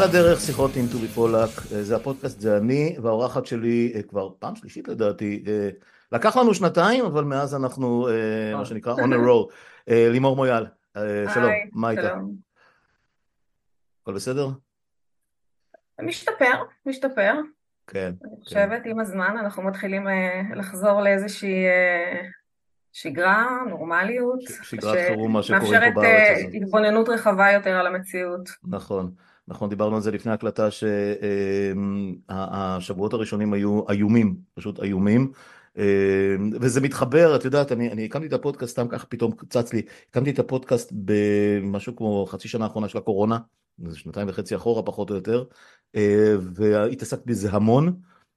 על הדרך שיחות עם טובי פולק, אה, זה הפודקאסט, זה אני, והאורחת שלי אה, כבר פעם שלישית לדעתי, אה, לקח לנו שנתיים, אבל מאז אנחנו, מה שנקרא, on a roll. לימור מויאל, שלום, מה איתה? הכל בסדר? משתפר, משתפר. כן. אני כן. חושבת, עם הזמן אנחנו מתחילים לחזור לאיזושהי שגרה, נורמליות. שגרת חירום, מה שקורה פה בארץ הזאת. התבוננות רחבה יותר על המציאות. נכון. נכון, דיברנו על זה לפני הקלטה שהשבועות הראשונים היו איומים, פשוט איומים. וזה מתחבר, את יודעת, אני, אני הקמתי את הפודקאסט, סתם ככה פתאום צץ לי, הקמתי את הפודקאסט במשהו כמו חצי שנה האחרונה של הקורונה, זה שנתיים וחצי אחורה פחות או יותר, והתעסקת בזה המון,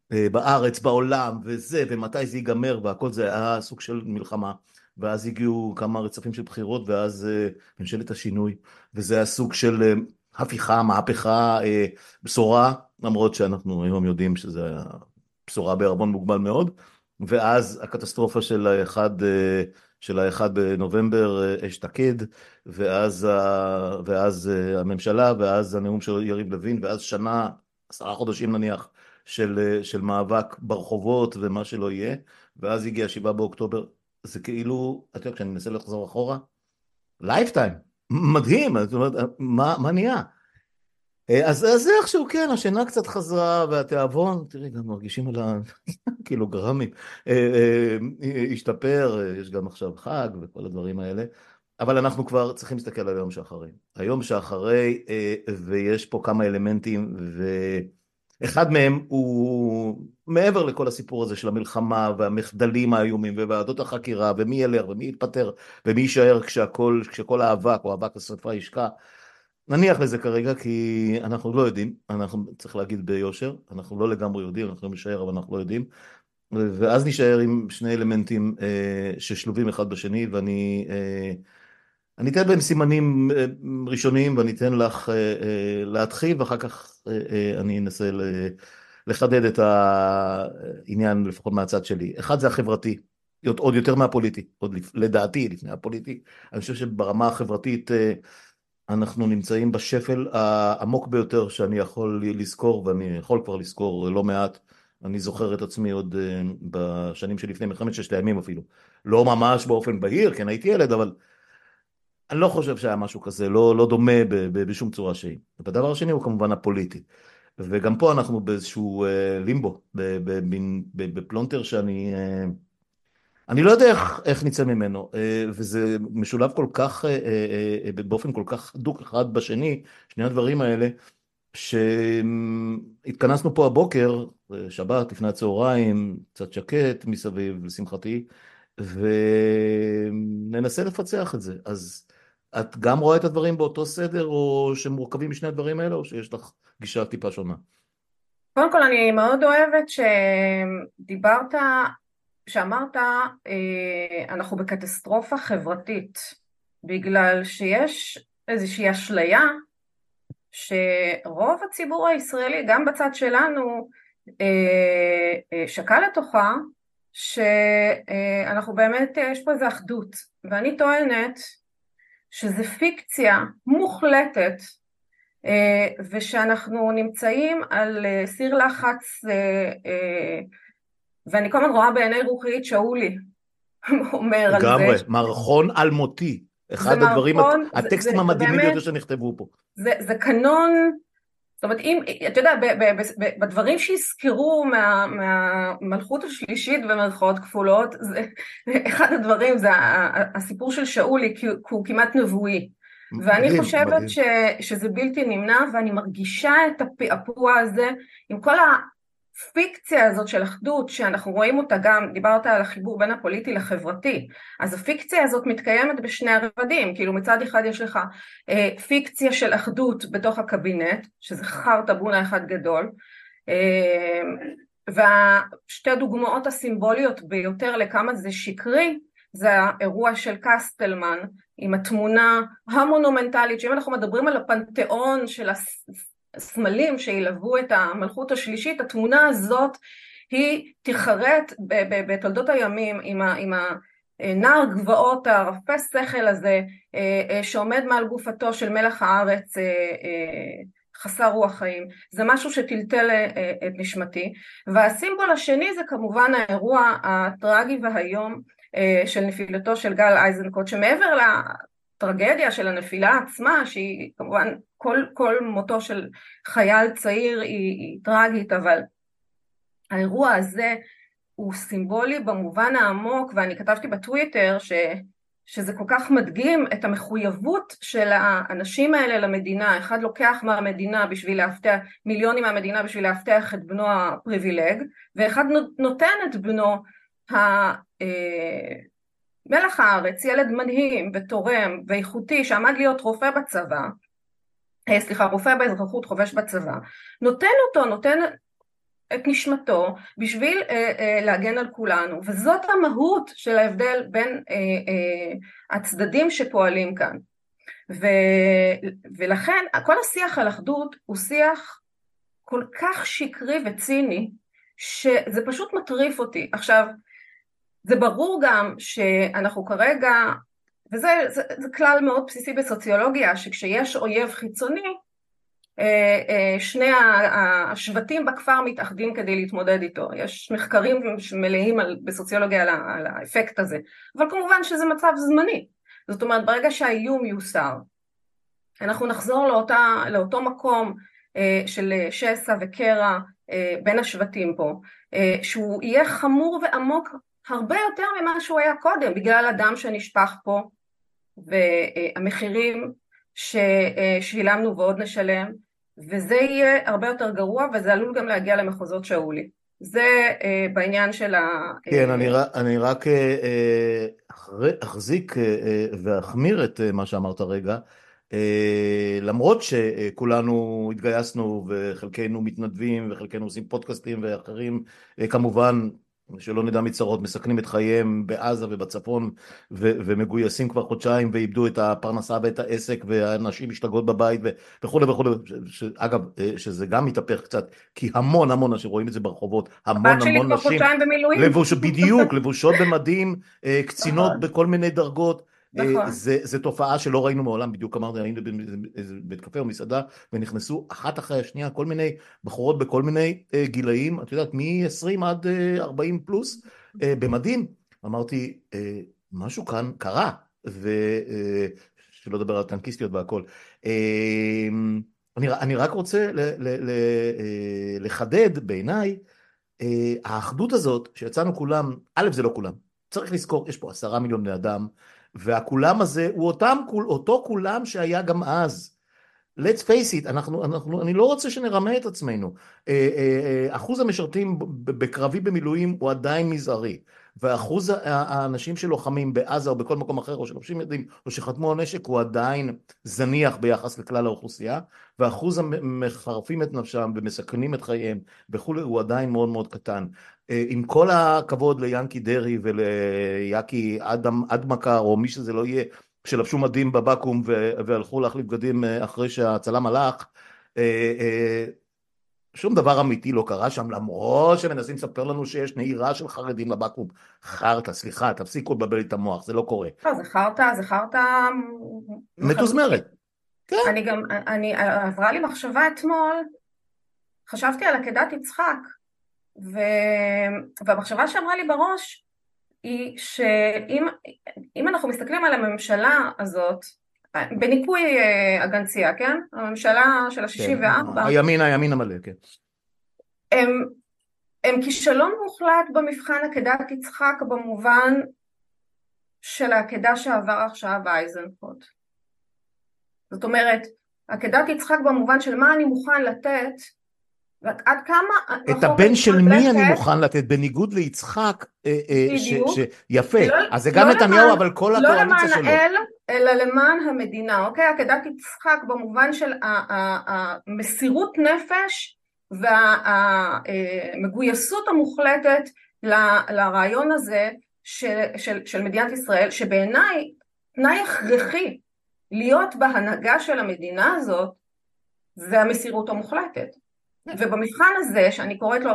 בארץ, בעולם, וזה, ומתי זה ייגמר, והכל זה היה סוג של מלחמה. ואז הגיעו כמה רצפים של בחירות, ואז ממשלת השינוי, וזה היה סוג של הפיכה, מהפכה, אה, בשורה, למרות שאנחנו היום יודעים שזה בשורה בערבון מוגבל מאוד, ואז הקטסטרופה של האחד, אה, של האחד בנובמבר אה, אשתקד, ואז, ואז הממשלה, ואז הנאום של יריב לוין, ואז שנה, עשרה חודשים נניח, של, של מאבק ברחובות ומה שלא יהיה, ואז הגיע שבעה באוקטובר, זה כאילו, אתה יודע, כשאני מנסה לחזור אחורה, lifetime. מדהים, זאת אומרת, מה, מה נהיה? אה, אז, אז איכשהו כן, השינה קצת חזרה והתיאבון, תראי, גם מרגישים על הקילוגרמים, אה, אה, השתפר, יש גם עכשיו חג וכל הדברים האלה, אבל אנחנו כבר צריכים להסתכל על היום שאחרי. היום שאחרי, ויש פה כמה אלמנטים, ואחד מהם הוא מעבר לכל הסיפור הזה של המלחמה והמחדלים האיומים וועדות החקירה ומי ילך ומי יתפטר ומי יישאר כשהכל, כשכל האבק או אבק השרפה ישקע. נניח לזה כרגע כי אנחנו לא יודעים, אנחנו צריך להגיד ביושר, אנחנו לא לגמרי יודעים, אנחנו יכולים להישאר אבל אנחנו לא יודעים. ואז נשאר עם שני אלמנטים אה, ששלובים אחד בשני ואני אה, אני אתן בהם סימנים אה, ראשוניים ואני אתן לך אה, אה, להתחיל ואחר כך אני אנסה לחדד את העניין לפחות מהצד שלי. אחד זה החברתי, עוד יותר מהפוליטי, עוד לדעתי לפני הפוליטי, אני חושב שברמה החברתית אנחנו נמצאים בשפל העמוק ביותר שאני יכול לזכור, ואני יכול כבר לזכור לא מעט, אני זוכר את עצמי עוד בשנים שלפני מלחמת ששת הימים אפילו. לא ממש באופן בהיר, כן הייתי ילד, אבל אני לא חושב שהיה משהו כזה, לא, לא דומה ב, ב, בשום צורה שהיא. והדבר השני הוא כמובן הפוליטי. וגם פה אנחנו באיזשהו אה, לימבו, בפלונטר שאני... אה, אני לא יודע איך, איך נצא ממנו, אה, וזה משולב כל כך, אה, אה, באופן כל כך הדוק אחד בשני, שני הדברים האלה, שהתכנסנו פה הבוקר, שבת לפני הצהריים, קצת שקט מסביב, לשמחתי, וננסה לפצח את זה. אז את גם רואה את הדברים באותו סדר, או שמורכבים משני הדברים האלה, או שיש לך גישה טיפה שונה? קודם כל אני מאוד אוהבת שדיברת שאמרת אה, אנחנו בקטסטרופה חברתית בגלל שיש איזושהי אשליה שרוב הציבור הישראלי גם בצד שלנו אה, אה, שקע לתוכה שאנחנו באמת יש פה איזו אחדות ואני טוענת שזה פיקציה מוחלטת ושאנחנו נמצאים על סיר לחץ ואני כל הזמן רואה בעיני רוחי את שאולי אומר על זה. לגמרי, מערכון אלמותי. אחד הדברים, מערכון, הטקסטים המדהימים ביותר שנכתבו פה. זה, זה קנון, זאת אומרת, אם, אתה יודע, ב, ב, ב, ב, בדברים שיזכרו מה, מהמלכות השלישית במרכאות כפולות, זה, אחד הדברים זה הסיפור של שאולי, כי הוא כמעט נבואי. ואני מדהים, חושבת מדהים. ש, שזה בלתי נמנע, ואני מרגישה את הפעפוע הזה עם כל. הפיקציה הזאת של אחדות שאנחנו רואים אותה גם, דיברת על החיבור בין הפוליטי לחברתי, אז הפיקציה הזאת מתקיימת בשני הרבדים, כאילו מצד אחד יש לך אה, פיקציה של אחדות בתוך הקבינט, שזה חרטה בונה אחד גדול, אה, ושתי הדוגמאות הסימבוליות ביותר לכמה זה שקרי, זה האירוע של קסטלמן עם התמונה המונומנטלית, שאם אנחנו מדברים על הפנתיאון של הסמלים שילוו את המלכות השלישית, התמונה הזאת היא תיחרט בתולדות הימים עם, ה, עם הנער גבעות הרפה שכל הזה אה, אה, שעומד מעל גופתו של מלח הארץ אה, חסר רוח חיים, זה משהו שטלטל את נשמתי, והסימבול השני זה כמובן האירוע הטרגי והיום של נפילתו של גל איזנקוט, שמעבר לטרגדיה של הנפילה עצמה, שהיא כמובן כל, כל מותו של חייל צעיר היא, היא טרגית, אבל האירוע הזה הוא סימבולי במובן העמוק, ואני כתבתי בטוויטר ש, שזה כל כך מדגים את המחויבות של האנשים האלה למדינה, אחד לוקח מהמדינה בשביל להבטח, מיליונים מהמדינה בשביל להבטח את בנו הפריבילג, ואחד נותן את בנו ה... מלח הארץ, ילד מדהים ותורם ואיכותי שעמד להיות רופא בצבא, אה, סליחה, רופא באזרחות חובש בצבא, נותן אותו, נותן את נשמתו בשביל אה, אה, להגן על כולנו. וזאת המהות של ההבדל בין אה, אה, הצדדים שפועלים כאן. ו, ולכן כל השיח על אחדות הוא שיח כל כך שקרי וציני שזה פשוט מטריף אותי. עכשיו זה ברור גם שאנחנו כרגע וזה זה, זה כלל מאוד בסיסי בסוציולוגיה שכשיש אויב חיצוני אה, אה, שני השבטים בכפר מתאחדים כדי להתמודד איתו, יש מחקרים מלאים על, בסוציולוגיה על, על האפקט הזה, אבל כמובן שזה מצב זמני, זאת אומרת ברגע שהאיום יוסר אנחנו נחזור לאותה, לאותו מקום אה, של שסע וקרע בין השבטים פה, שהוא יהיה חמור ועמוק הרבה יותר ממה שהוא היה קודם בגלל הדם שנשפך פה והמחירים ששילמנו ועוד נשלם וזה יהיה הרבה יותר גרוע וזה עלול גם להגיע למחוזות שאולי. זה אה, בעניין של ה... כן, אני, אני רק אה, אה, אחזיק אה, אה, ואחמיר את מה שאמרת רגע. אה, למרות שכולנו התגייסנו וחלקנו מתנדבים וחלקנו עושים פודקאסטים ואחרים אה, כמובן שלא נדע מצרות, מסכנים את חייהם בעזה ובצפון ו- ומגויסים כבר חודשיים ואיבדו את הפרנסה ואת העסק והנשים משתגעות בבית וכולי וכולי, אגב, אה, שזה גם מתהפך קצת, כי המון המון אנשים רואים את זה ברחובות, המון המון נשים, לבוש, בדיוק, לבושות במדים, אה, קצינות נכון. בכל מיני דרגות, נכון. זה, זה תופעה שלא ראינו מעולם, בדיוק אמרתי, היינו באיזה בית קפה או מסעדה, ונכנסו אחת אחרי השנייה כל מיני בחורות בכל מיני uh, גילאים, את יודעת, מ-20 עד uh, 40 פלוס, uh, במדים. אמרתי, uh, משהו כאן קרה, ושלא uh, לדבר על טנקיסטיות והכל. Uh, אני, אני רק רוצה ל, ל, ל, uh, לחדד בעיניי, האחדות הזאת שיצאנו כולם, א' זה לא כולם, צריך לזכור, יש פה עשרה מיליון בני אדם, והכולם הזה הוא אותם, אותו כולם שהיה גם אז. let's face it, אנחנו, אנחנו, אני לא רוצה שנרמה את עצמנו. אה, אה, אה, אחוז המשרתים בקרבי במילואים הוא עדיין מזערי, ואחוז האנשים שלוחמים בעזה או בכל מקום אחר, או שלובשים ידים, או שחתמו על נשק, הוא עדיין זניח ביחס לכלל האוכלוסייה, ואחוז המחרפים את נפשם ומסכנים את חייהם וכולי, הוא עדיין מאוד מאוד קטן. עם כל הכבוד ליאנקי דרעי וליאקי אדם אדמקר, או מי שזה לא יהיה, שלבשו מדים בבקו"ם והלכו להחליף בגדים אה, אחרי שהצלם הלך, אה, אה, שום דבר אמיתי לא קרה שם, למרות שמנסים לספר לנו שיש נהירה של חרדים לבקו"ם. חרטא, סליחה, תפסיקו לבלבל לי את המוח, זה לא קורה. לא, זה חרטא, זה חרטא... מתוזמרת. כן. אני גם, אני, עברה לי מחשבה אתמול, חשבתי על עקדת יצחק, ו... והמחשבה שאמרה לי בראש, היא שאם אנחנו מסתכלים על הממשלה הזאת, בניכוי אה, הגנצייה, כן? הממשלה של ה-64. כן, הימין, הימין המלא, כן. הם, הם כישלון מוחלט במבחן עקדת יצחק במובן של העקדה שעבר עכשיו אייזנקוט. זאת אומרת, עקדת יצחק במובן של מה אני מוכן לתת עד כמה... את הבן של מי לתת... אני מוכן לתת, בניגוד ליצחק, אה, אה, יפה, לא, אז זה גם לא נתניהו, למען, אבל כל לא הקואליציה שלו. לא למען האל, אלא למען המדינה, אוקיי? עקדת יצחק במובן של המסירות נפש והמגויסות המוחלטת לרעיון הזה של, של, של מדינת ישראל, שבעיניי תנאי הכרחי להיות בהנהגה של המדינה הזאת, זה המסירות המוחלטת. ובמבחן הזה, שאני קוראת לו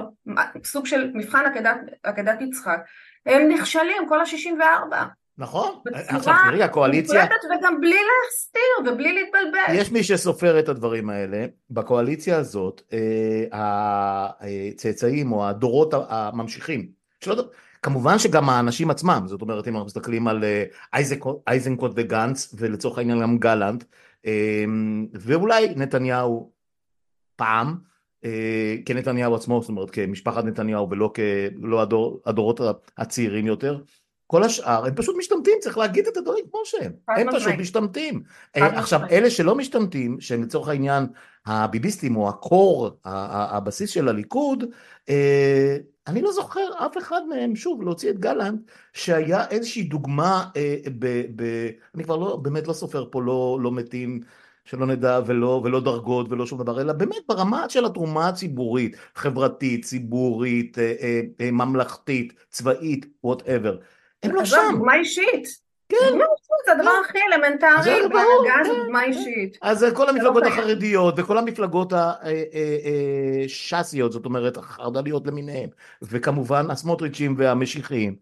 סוג של מבחן עקדת, עקדת יצחק, הם נכשלים כל ה-64. נכון. עכשיו בצורה תראי, הקואליציה, מוחלטת וגם בלי להסתיר ובלי להתבלבל. יש מי שסופר את הדברים האלה. בקואליציה הזאת, אה, הצאצאים או הדורות הממשיכים, שלא, כמובן שגם האנשים עצמם, זאת אומרת, אם אנחנו מסתכלים על אה, אייזנקוט, וגנץ, ולצורך העניין גם גלנט, אה, ואולי נתניהו פעם, אה, כנתניהו עצמו, זאת אומרת כמשפחת נתניהו ולא כלא הדור, הדורות הצעירים יותר, כל השאר הם פשוט משתמטים, צריך להגיד את הדברים כמו שהם, הם פשוט. משתמטים. אה, עכשיו. אלה שלא משתמטים, שהם לצורך העניין הביביסטים או הקור, הבסיס של הליכוד, אה, אני לא זוכר אף אחד מהם, שוב, להוציא את גלנט, שהיה איזושהי דוגמה, אה, ב, ב, אני כבר לא, באמת לא סופר פה לא, לא מתים, שלא נדע, ולא, ולא דרגות ולא שום דבר, אלא באמת ברמה של התרומה הציבורית, חברתית, ציבורית, אה, אה, אה, ממלכתית, צבאית, whatever. הם לא שם. דוגמה אישית. כן. אישית זה הדבר הכי אלמנטרי בהנהגה זה כן, דוגמה כן. אישית. אז אה, כל המפלגות קיים. החרדיות וכל המפלגות הש"סיות, זאת אומרת החרד"ליות למיניהן, וכמובן הסמוטריצ'ים והמשיחיים,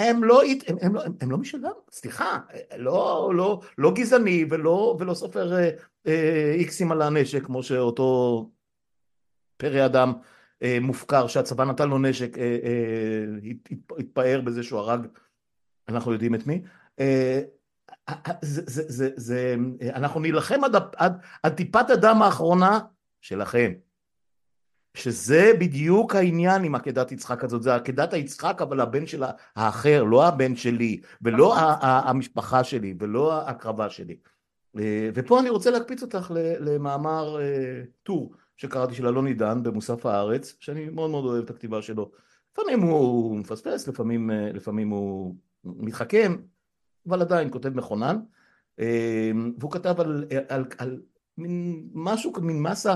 הם לא, הם, הם, לא, הם, הם לא משלנו, סליחה, לא, לא, לא גזעני ולא, ולא סופר אה, אה, איקסים על הנשק, כמו שאותו פרא אדם אה, מופקר שהצבא נתן לו נשק, אה, אה, הת- הת- התפאר בזה שהוא הרג, אנחנו יודעים את מי. אה, זה, זה, זה, זה, אנחנו נילחם עד, עד, עד טיפת הדם האחרונה שלכם. שזה בדיוק העניין עם עקדת יצחק הזאת, זה עקדת היצחק אבל הבן של האחר, לא הבן שלי, ולא ה- המשפחה שלי, ולא ההקרבה שלי. אה, ופה אני רוצה להקפיץ אותך למאמר אה, טור שקראתי של אלון עידן במוסף הארץ, שאני מאוד מאוד אוהב את הכתיבה שלו. לפעמים הוא מפספס, לפעמים, אה, לפעמים הוא מתחכם, אבל עדיין כותב מכונן, והוא כתב על, על, על מין משהו, מין מסה,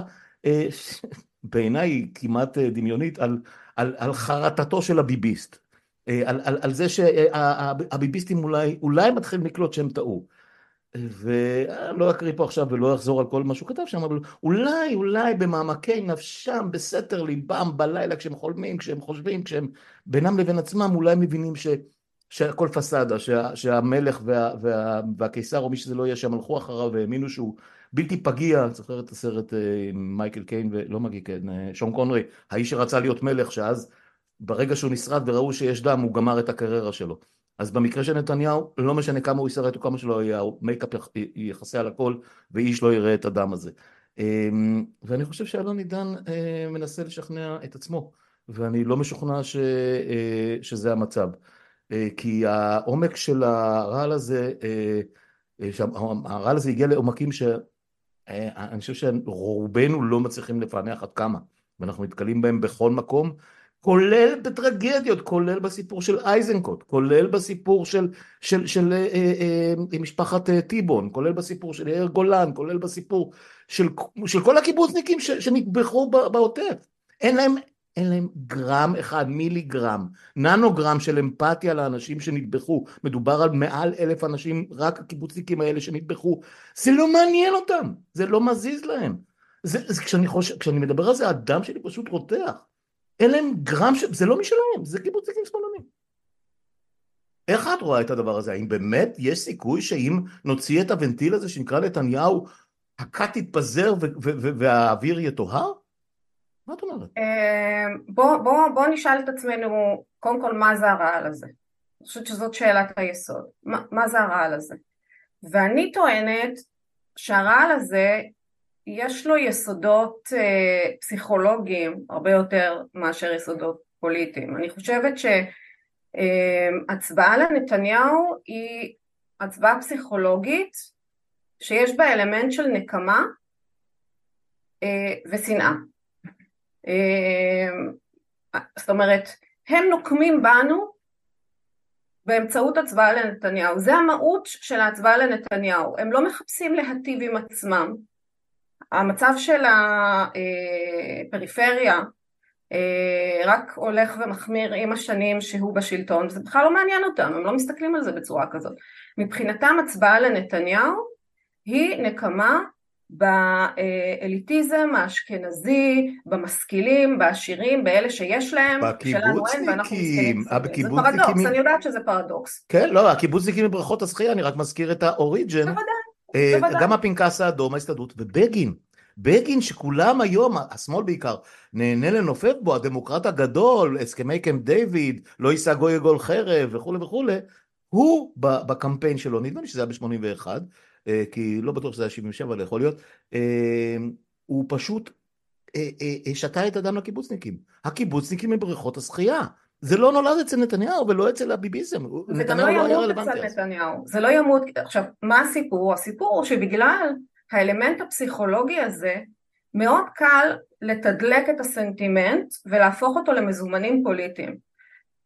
בעיניי כמעט דמיונית, על, על, על חרטתו של הביביסט, על, על, על זה שהביביסטים אולי, אולי מתחילים לקלוט שהם טעו. ואני לא אקריא פה עכשיו ולא אחזור על כל מה שהוא כתב שם, אבל אולי, אולי במעמקי נפשם, בסתר ליבם, בלילה, כשהם חולמים, כשהם חושבים, כשהם בינם לבין עצמם, אולי מבינים ש... שהכל פסאדה, שה, שהמלך וה, וה, והקיסר או מי שזה לא יהיה שם הלכו אחריו והאמינו שהוא בלתי פגיע, זוכר את הסרט אה, עם מייקל קיין ולא מגיע קיין, אה, שון קונרי, האיש שרצה להיות מלך שאז ברגע שהוא נשרט וראו שיש דם הוא גמר את הקריירה שלו. אז במקרה של נתניהו לא משנה כמה הוא יישרט או כמה שלא יהיה, מייקאפ יכסה על הכל ואיש לא יראה את הדם הזה. אה, ואני חושב שאלון עידן אה, מנסה לשכנע את עצמו ואני לא משוכנע ש, אה, שזה המצב. אה, כי העומק של הרעל הזה, שהרעל הזה הגיע לעומקים שאני חושב שרובנו לא מצליחים לפענח עד כמה, ואנחנו נתקלים בהם בכל מקום, כולל בטרגדיות, כולל בסיפור של אייזנקוט, כולל בסיפור של, של, של אה, אה, אה, משפחת אה, טיבון, כולל בסיפור של יאיר גולן, כולל בסיפור של, של כל הקיבוצניקים שנטבחו בעוטף. אין להם, אין להם גרם אחד, מיליגרם, ננוגרם של אמפתיה לאנשים שנטבחו. מדובר על מעל אלף אנשים, רק הקיבוצניקים האלה שנטבחו. זה לא מעניין אותם, זה לא מזיז להם. זה, זה, כשאני, חושב, כשאני מדבר על זה, הדם שלי פשוט רותח. אין להם גרם, ש... זה לא משלהם, זה קיבוצניקים שמאלנים. איך את רואה את הדבר הזה? האם באמת יש סיכוי שאם נוציא את הוונטיל הזה שנקרא נתניהו, הכת תתפזר והאוויר יטוהר? מה את אומרת? אה, בוא, בוא, בוא נשאל את עצמנו קודם כל מה זה הרעל הזה. אני חושבת שזאת שאלת היסוד. מה, מה זה הרעל הזה? ואני טוענת שהרעל הזה יש לו יסודות אה, פסיכולוגיים הרבה יותר מאשר יסודות פוליטיים. אני חושבת שהצבעה לנתניהו היא הצבעה פסיכולוגית שיש בה אלמנט של נקמה אה, ושנאה. אה, זאת אומרת, הם נוקמים בנו באמצעות הצבעה לנתניהו. זה המהות של ההצבעה לנתניהו. הם לא מחפשים להטיב עם עצמם. המצב של הפריפריה רק הולך ומחמיר עם השנים שהוא בשלטון, וזה בכלל לא מעניין אותם, הם לא מסתכלים על זה בצורה כזאת. מבחינתם הצבעה לנתניהו היא נקמה באליטיזם האשכנזי, במשכילים, בעשירים, באלה שיש להם, שלנו אין ואנחנו מסכנים את זה. זה פרדוקס, אני יודעת שזה פרדוקס. כן, לא, הקיבוצניקים מבריכות השחייה, אני רק מזכיר את ה origin. בוודאי. גם הפנקס האדום, ההסתדרות, ובגין. בגין שכולם היום, השמאל בעיקר, נהנה לנופף בו, הדמוקרט הגדול, הסכמי קמפ דיוויד, לא יישא גוי גול חרב וכולי וכולי, הוא בקמפיין שלו, נדמה לי שזה היה ב-81, אה, כי לא בטוח שזה היה 77, אבל יכול להיות, אה, הוא פשוט אה, שתה את הדם לקיבוצניקים. הקיבוצניקים הם בריכות השחייה. זה לא נולד אצל נתניהו ולא אצל הביביזם. זה גם לא ימות אצל נתניהו. זה לא ימות, עכשיו, מה הסיפור? הסיפור הוא שבגלל האלמנט הפסיכולוגי הזה, מאוד קל לתדלק את הסנטימנט ולהפוך אותו למזומנים פוליטיים.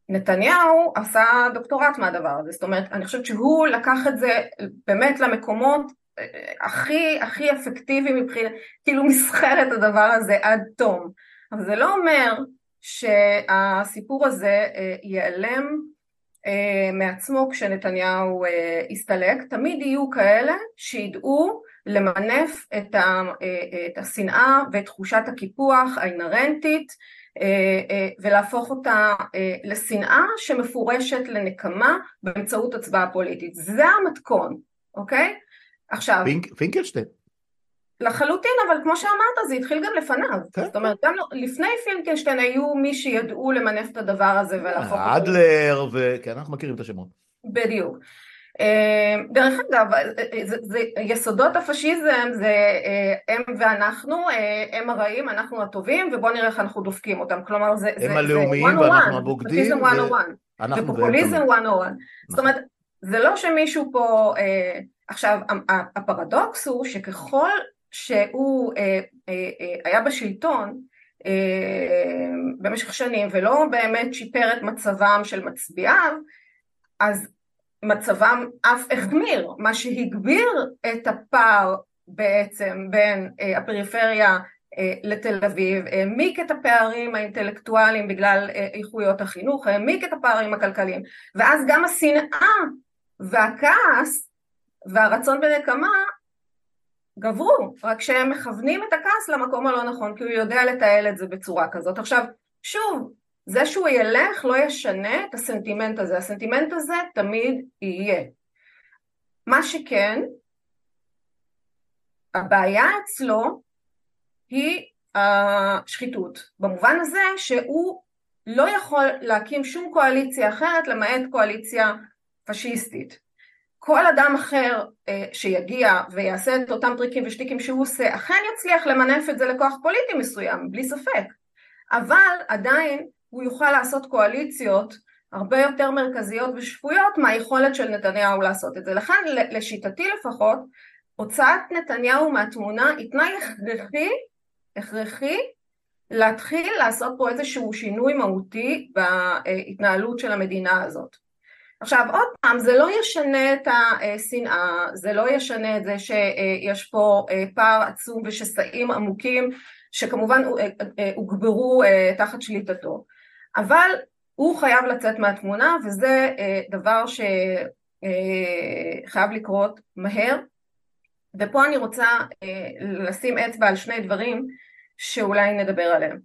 נתניהו עשה דוקטורט מהדבר הזה, זאת אומרת, אני חושבת שהוא לקח את זה באמת למקומות אה, הכי הכי אפקטיביים מבחינת, כאילו מסחר את הדבר הזה עד תום. אבל זה לא אומר שהסיפור הזה אה, ייעלם אה, מעצמו כשנתניהו יסתלק, תמיד יהיו כאלה שידעו למנף את, השנאה ואת תחושת הקיפוח האינהרנטית אה, אה, ולהפוך אותה אה, לשנאה שמפורשת לנקמה באמצעות הצבעה פוליטית. זה המתכון, אוקיי? עכשיו... פינקלשטיין. לחלוטין, אבל כמו שאמרת, זה התחיל גם לפניו. כן. זאת אומרת, גם לפני פינקלשטיין היו מי שידעו למנף את הדבר הזה ולהפוך אותו... אדלר, ו... כן, אנחנו מכירים את השמות. בדיוק. אמ, דרך אגב, זה, זה, יסודות הפשיזם זה אה, הם ואנחנו, אה, הם הרעים, אנחנו הטובים, ובואו נראה איך אנחנו דופקים אותם. כלומר, זה... הם זה, הלאומיים זה ואנחנו הבוגדים. ו... ופופוליזם 101. זאת אומרת, זה לא שמישהו פה... אה, עכשיו, הפרדוקס הוא שככל שהוא היה בשלטון, במשך שנים ולא באמת שיפר את מצבם של מצביעיו, אז מצבם אף החמיר, מה שהגביר את הפער בעצם בין אה, הפריפריה אה, לתל אביב, העמיק את הפערים האינטלקטואליים בגלל אה, איכויות החינוך, העמיק את הפערים הכלכליים, ואז גם השנאה והכעס והרצון בנקמה גברו, רק שהם מכוונים את הכעס למקום הלא נכון, כי הוא יודע לתעל את זה בצורה כזאת. עכשיו, שוב, זה שהוא ילך לא ישנה את הסנטימנט הזה, הסנטימנט הזה תמיד יהיה. מה שכן, הבעיה אצלו היא השחיתות, במובן הזה שהוא לא יכול להקים שום קואליציה אחרת למעט קואליציה פשיסטית. כל אדם אחר אה, שיגיע ויעשה את אותם טריקים ושטיקים שהוא עושה, אכן יצליח למנף את זה לכוח פוליטי מסוים, בלי ספק. אבל עדיין הוא יוכל לעשות קואליציות הרבה יותר מרכזיות ושפויות מהיכולת של נתניהו לעשות את זה. לכן לשיטתי לפחות, הוצאת נתניהו מהתמונה היא תנאי הכרחי, הכרחי להתחיל לעשות פה איזשהו שינוי מהותי בהתנהלות של המדינה הזאת. עכשיו עוד פעם, זה לא ישנה את השנאה, זה לא ישנה את זה שיש פה פער עצום ושסעים עמוקים שכמובן הוגברו תחת שליטתו. אבל הוא חייב לצאת מהתמונה וזה אה, דבר שחייב אה, לקרות מהר ופה אני רוצה אה, לשים אצבע על שני דברים שאולי נדבר עליהם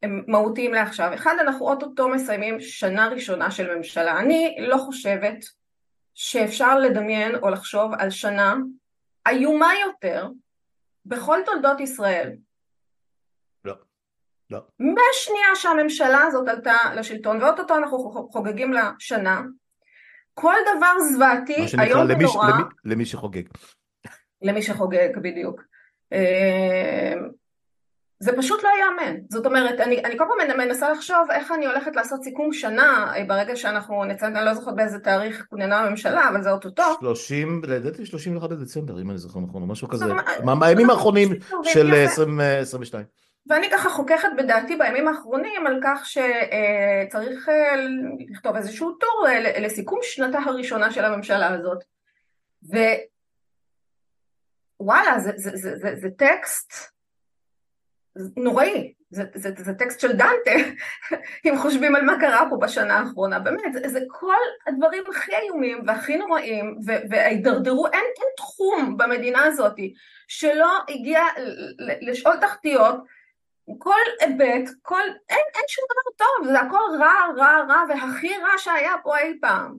שהם מהותיים לעכשיו. אחד, אנחנו אוטוטו מסיימים שנה ראשונה של ממשלה. אני לא חושבת שאפשר לדמיין או לחשוב על שנה איומה יותר בכל תולדות ישראל. לא. מהשנייה שהממשלה הזאת עלתה לשלטון, ואו-טו-טו אנחנו חוגגים לה שנה, כל דבר זוועתי, איום ונורא... למי, למי שחוגג. למי שחוגג, בדיוק. אה, זה פשוט לא ייאמן. זאת אומרת, אני, אני כל פעם מנסה לחשוב איך אני הולכת לעשות סיכום שנה אה, ברגע שאנחנו נציין, אני לא זוכרת באיזה תאריך כוננה הממשלה, אבל זה אוטוטו. 30, לדעתי 31 בדצמבר, אם אני זוכר נכון, או משהו כזה. מהימים האחרונים של 2022. ואני ככה חוככת בדעתי בימים האחרונים על כך שצריך אה, לכתוב איזשהו טור אה, לסיכום שנתה הראשונה של הממשלה הזאת. ווואלה, זה, זה, זה, זה, זה טקסט נוראי, זה, זה, זה טקסט של דנטה, אם חושבים על מה קרה פה בשנה האחרונה, באמת, זה, זה כל הדברים הכי איומים והכי נוראים, וההידרדרו, אין, אין תחום במדינה הזאת שלא הגיע לשאול תחתיות, כל היבט, כל, אין, אין שום דבר טוב, זה הכל רע, רע, רע, והכי רע שהיה פה אי פעם.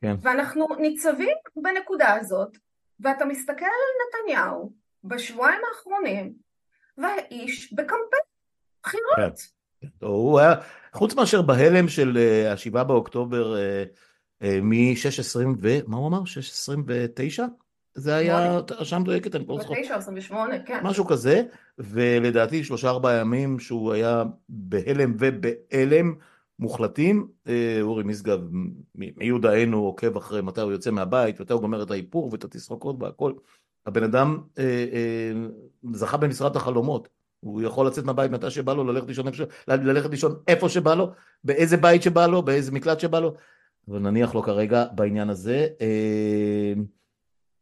כן. ואנחנו ניצבים בנקודה הזאת, ואתה מסתכל על נתניהו בשבועיים האחרונים, והאיש בקמפיין בחירות. כן. הוא היה, חוץ מאשר בהלם של אה, השבעה באוקטובר אה, אה, מ-6.20 ו... מה הוא אמר? 6.29? זה היה רשם דויקת, אני לא זוכר. ב-9 או 28, כן. משהו כזה, ולדעתי שלושה ארבעה ימים שהוא היה בהלם ובהלם מוחלטים. אורי משגב מיודענו עוקב אחרי מתי הוא יוצא מהבית, מתי הוא גומר את האיפור ואת התסרוקות והכל. הבן אדם זכה במשרד החלומות. הוא יכול לצאת מהבית מתי שבא לו, ללכת לישון איפה, ללכת לישון איפה שבא לו, באיזה בית שבא לו, באיזה מקלט שבא לו, אבל נניח לו כרגע בעניין הזה. אה,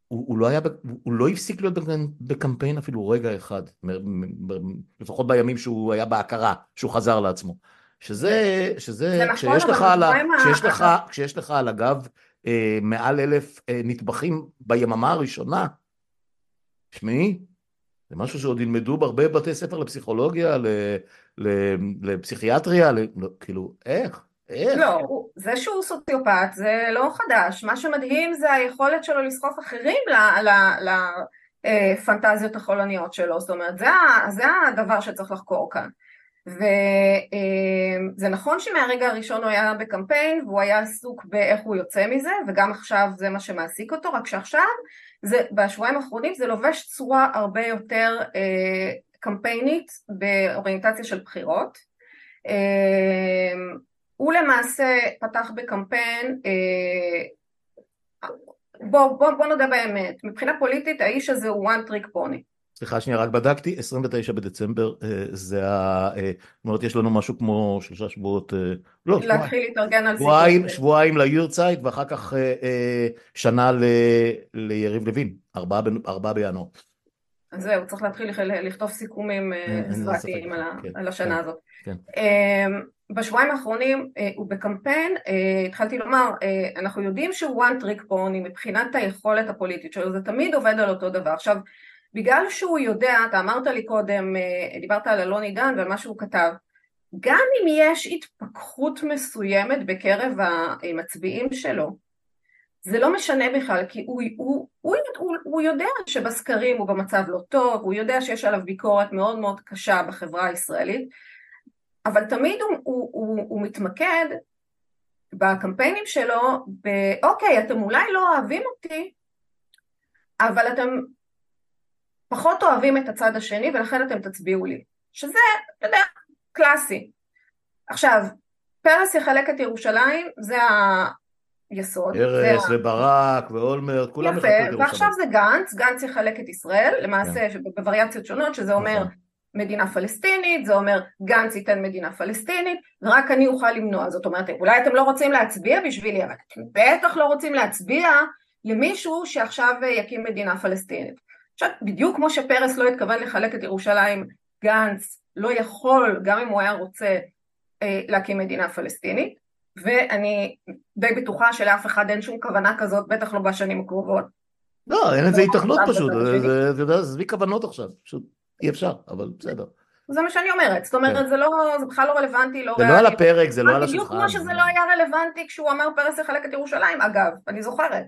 הוא, הוא, לא היה, הוא לא הפסיק להיות בקמפיין אפילו רגע אחד, לפחות בימים שהוא היה בהכרה, שהוא חזר לעצמו. שזה, שזה, נכון, כשיש לך, על, כשיש, לך, כשיש לך על הגב אה, מעל אלף אה, נטבחים ביממה הראשונה, תשמעי, זה משהו שעוד ילמדו בהרבה בתי ספר לפסיכולוגיה, לפסיכיאטריה, לא, כאילו, איך? איך? לא, זה שהוא סוציופט זה לא חדש, מה שמדהים זה היכולת שלו לסחוף אחרים לפנטזיות החולניות שלו, זאת אומרת, זה, זה הדבר שצריך לחקור כאן. וזה נכון שמהרגע הראשון הוא היה בקמפיין והוא היה עסוק באיך הוא יוצא מזה וגם עכשיו זה מה שמעסיק אותו, רק שעכשיו זה, בשבועיים האחרונים זה לובש צורה הרבה יותר אה, קמפיינית באוריינטציה של בחירות. אה, הוא למעשה פתח בקמפיין, אה, בוא, בוא, בוא נודה באמת, מבחינה פוליטית האיש הזה הוא one trick pony. סליחה שנייה, רק בדקתי, 29 בדצמבר אה, זה ה... אה, זאת אומרת, יש לנו משהו כמו שלושה שבועות, אה, לא, שבועיים, שבועיים ליורצייט ואחר כך שנה ליריב לוין, ארבעה בינואר. אז זהו, צריך להתחיל לכתוב סיכומים זוועתיים כן, על השנה כן, הזאת. כן. אמ, בשבועיים האחרונים הוא בקמפיין, התחלתי לומר, אנחנו יודעים שהוא one trick pony מבחינת היכולת הפוליטית שלו, זה תמיד עובד על אותו דבר. עכשיו, בגלל שהוא יודע, אתה אמרת לי קודם, אה, דיברת על אלון עידן ועל מה שהוא כתב, גם אם יש התפכחות מסוימת בקרב המצביעים שלו, זה לא משנה בכלל, כי הוא, הוא, הוא, הוא, הוא יודע שבסקרים הוא במצב לא טוב, הוא יודע שיש עליו ביקורת מאוד מאוד קשה בחברה הישראלית, אבל תמיד הוא, הוא, הוא, הוא מתמקד בקמפיינים שלו באוקיי, אתם אולי לא אוהבים אותי, אבל אתם פחות אוהבים את הצד השני ולכן אתם תצביעו לי. שזה, אתה יודע, קלאסי. עכשיו, פרס יחלק את ירושלים, זה היסוד. פרס וברק ואולמרט, כולם יחלקו את ירושלים. ועכשיו זה גנץ, גנץ יחלק את ישראל, למעשה כן. בווריאציות שונות, שזה אומר נכון. מדינה פלסטינית, זה אומר גנץ ייתן מדינה פלסטינית, ורק אני אוכל למנוע. זאת אומרת, אולי אתם לא רוצים להצביע בשבילי, אבל אתם בטח לא רוצים להצביע למישהו שעכשיו יקים מדינה פלסטינית. עכשיו, בדיוק כמו שפרס לא התכוון לחלק את ירושלים, גנץ לא יכול, גם אם הוא היה רוצה, אה, להקים מדינה פלסטינית, ואני די בטוחה שלאף אחד אין שום כוונה כזאת, בטח לא בשנים הקרובות. לא, אין לזה היתכנות פשוט, אתה יודע, זה בלי כוונות עכשיו, פשוט אי אפשר, אבל בסדר. זה מה שאני אומרת, זאת אומרת, כן. זה לא, זה בכלל לא רלוונטי, לא זה לא על הפרק, זה לא על השולחן. בדיוק כמו שזה לא היה רלוונטי כשהוא אמר פרס יחלק את ירושלים, אגב, אני זוכרת.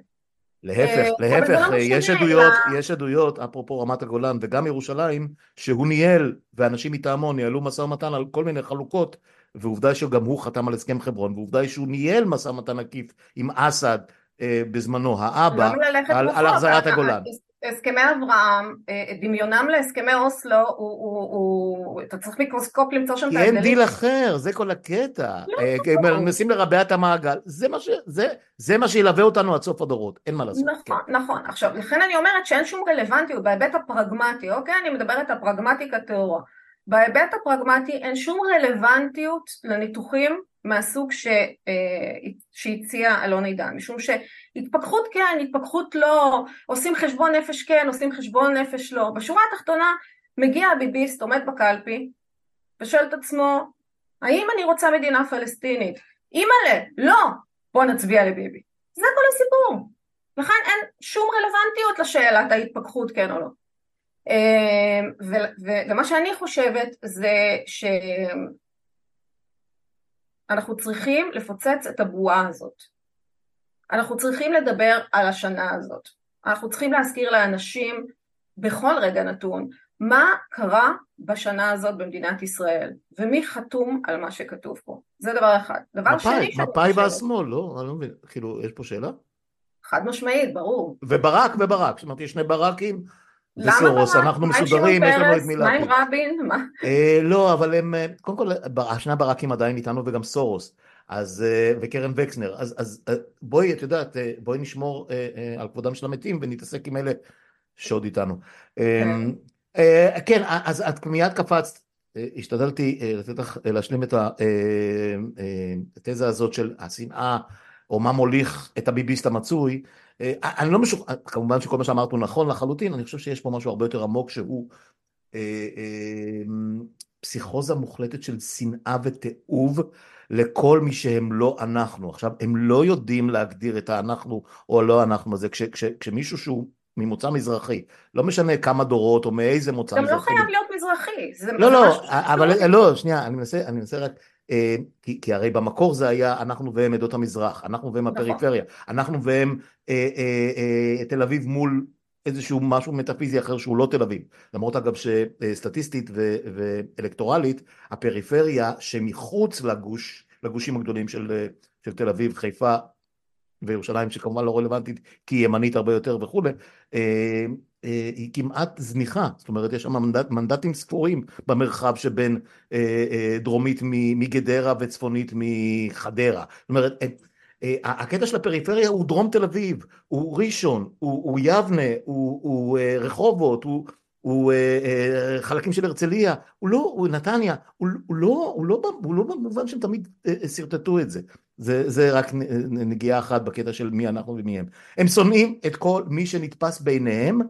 להפך, אה, להפך, לא יש עדויות, יש עדויות, אפרופו רמת הגולן וגם ירושלים, שהוא ניהל, ואנשים מטעמו ניהלו משא ומתן על כל מיני חלוקות, ועובדה שגם הוא חתם על הסכם חברון, ועובדה שהוא ניהל משא ומתן עקיף עם אסד אה, בזמנו, האבא, על, על החזרת הגולן. הסכמי אברהם, אה, דמיונם להסכמי אוסלו, הוא, הוא, הוא, אתה צריך מיקרוסקופ למצוא שם את ההבדלים. כי אין דיל אחר, זה כל הקטע. לא, אה, לא. מנסים לרבע את המעגל, זה מה, ש, זה, זה מה שילווה אותנו עד סוף הדורות, אין מה לעשות. נכון, כן. נכון. עכשיו, לכן אני אומרת שאין שום רלוונטיות בהיבט הפרגמטי, אוקיי? אני מדברת על פרגמטיקה טהורה. בהיבט הפרגמטי אין שום רלוונטיות לניתוחים מהסוג ש, אה, שהציע אלון עידן, משום שהתפכחות כן, התפכחות לא, עושים חשבון נפש כן, עושים חשבון נפש לא. בשורה התחתונה מגיע הביביסט, עומד בקלפי, ושואל את עצמו, האם אני רוצה מדינה פלסטינית? אימא'לה, לא, בוא נצביע לביבי. זה כל הסיפור. לכן אין שום רלוונטיות לשאלת ההתפכחות כן או לא. אמ, ומה שאני חושבת זה שאנחנו צריכים לפוצץ את הבועה הזאת. אנחנו צריכים לדבר על השנה הזאת. אנחנו צריכים להזכיר לאנשים בכל רגע נתון מה קרה בשנה הזאת במדינת ישראל, ומי חתום על מה שכתוב פה. זה דבר אחד. דבר מפאי, שני מפאי והשמאל, לא? אני לא מבין, כאילו, יש פה שאלה? חד משמעית, ברור. וברק וברק, זאת אומרת, יש שני ברקים. וסורוס, אנחנו מסודרים, יש לנו את מי להפיל. מה עם רבין? אה, לא, אבל הם, אה, קודם כל, השני הברקים עדיין איתנו וגם סורוס, אז, אה, וקרן וקסנר, אז, אז בואי, את יודעת, בואי נשמור על כבודם של המתים ונתעסק עם אלה שעוד איתנו. כן, כן אז את מיד קפצת, השתדלתי לתת לך להשלים את התזה הזאת של השנאה, או מה מוליך את הביביסט המצוי. אה, אני לא משוכנע, כמובן שכל מה שאמרת הוא נכון לחלוטין, אני חושב שיש פה משהו הרבה יותר עמוק שהוא אה, אה, פסיכוזה מוחלטת של שנאה ותיעוב לכל מי שהם לא אנחנו. עכשיו, הם לא יודעים להגדיר את האנחנו או הלא אנחנו הזה, כש, כש, כשמישהו שהוא ממוצא מזרחי, לא משנה כמה דורות או מאיזה מוצא מזרחי. גם לא חייב להיות מזרחי. לא, לא, אבל לא, שנייה, אני מנסה, אני מנסה רק... אה, כי, כי הרי במקור זה היה אנחנו והם עדות המזרח, אנחנו והם נכון. הפריפריה, אנחנו והם אה, אה, אה, תל אביב מול איזשהו משהו מטאפיזי אחר שהוא לא תל אביב. למרות אגב שסטטיסטית ו, ואלקטורלית, הפריפריה שמחוץ לגוש, לגושים הגדולים של, של תל אביב, חיפה וירושלים שכמובן לא רלוונטית כי היא ימנית הרבה יותר וכולי, אה, אה, היא כמעט זניחה, זאת אומרת יש שם מנדט, מנדטים ספורים במרחב שבין אה, דרומית מגדרה וצפונית מחדרה, זאת אומרת הקטע של הפריפריה הוא דרום תל אביב, הוא ראשון, הוא, הוא יבנה, הוא, הוא רחובות, הוא, הוא חלקים של הרצליה, הוא לא, הוא נתניה, הוא, הוא, לא, הוא, לא, הוא לא במובן שהם תמיד שרטטו את זה. זה, זה רק נגיעה אחת בקטע של מי אנחנו ומי הם. הם שונאים את כל מי שנתפס בעיניהם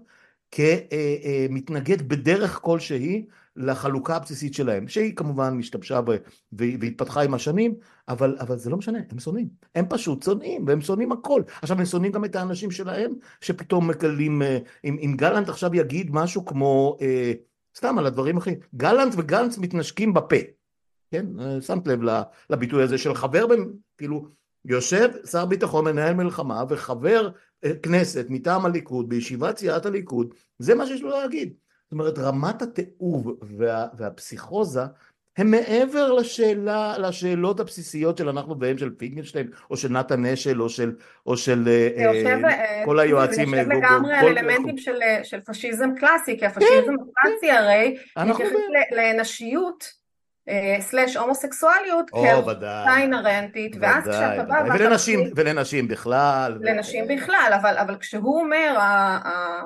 כמתנגד בדרך כלשהי לחלוקה הבסיסית שלהם, שהיא כמובן משתבשה ב, והתפתחה עם השנים, אבל, אבל זה לא משנה, הם שונאים. הם פשוט שונאים, והם שונאים הכל. עכשיו, הם שונאים גם את האנשים שלהם, שפתאום מקלים, אה, אם, אם גלנט עכשיו יגיד משהו כמו, אה, סתם על הדברים אחרים, גלנט וגנץ מתנשקים בפה. כן? אה, שמת לב לביטוי הזה של חבר, כאילו, יושב שר ביטחון מנהל מלחמה וחבר אה, כנסת מטעם הליכוד בישיבת סיעת הליכוד, זה מה שיש לו להגיד. זאת אומרת, רמת התיעוב וה, והפסיכוזה הם מעבר לשאלה, לשאלות הבסיסיות של אנחנו והם של פיגנשטיין או של נתן אשל או של, או של אה, יושב, כל היועצים. זה יושב לגמרי על אלמנטים של, של פשיזם קלאסי, כי הפשיזם כן, הקלאסי כן. הרי מתייחס לנשיות אה, סלאש הומוסקסואליות כעובדה אינהרנטית, ואז כשאתה בא... ולנשים, ולנשים בכלל. לנשים בכלל, אבל, אבל כשהוא אומר,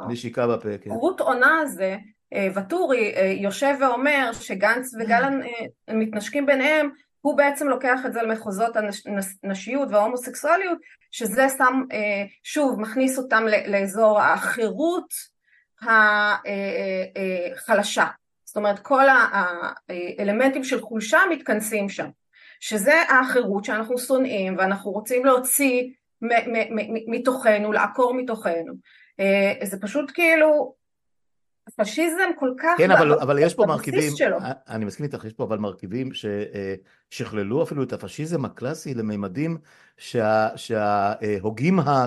נשיקה בפה, כן. רות עונה הזה, אה, ואטורי אה, יושב ואומר שגנץ וגלן מתנשקים ביניהם, הוא בעצם לוקח את זה למחוזות הנשיות וההומוסקסואליות, שזה שם, שוב, מכניס אותם לאזור החירות החלשה. זאת אומרת כל האלמנטים של חולשה מתכנסים שם, שזה האחרות שאנחנו שונאים ואנחנו רוצים להוציא מתוכנו, לעקור מתוכנו. אה, זה פשוט כאילו פשיזם כל כך... כן, אבל, אבל יש פה מרכיבים, שלו. אני מסכים איתך, יש פה אבל מרכיבים ששכללו אפילו את הפשיזם הקלאסי לממדים שההוגים שה,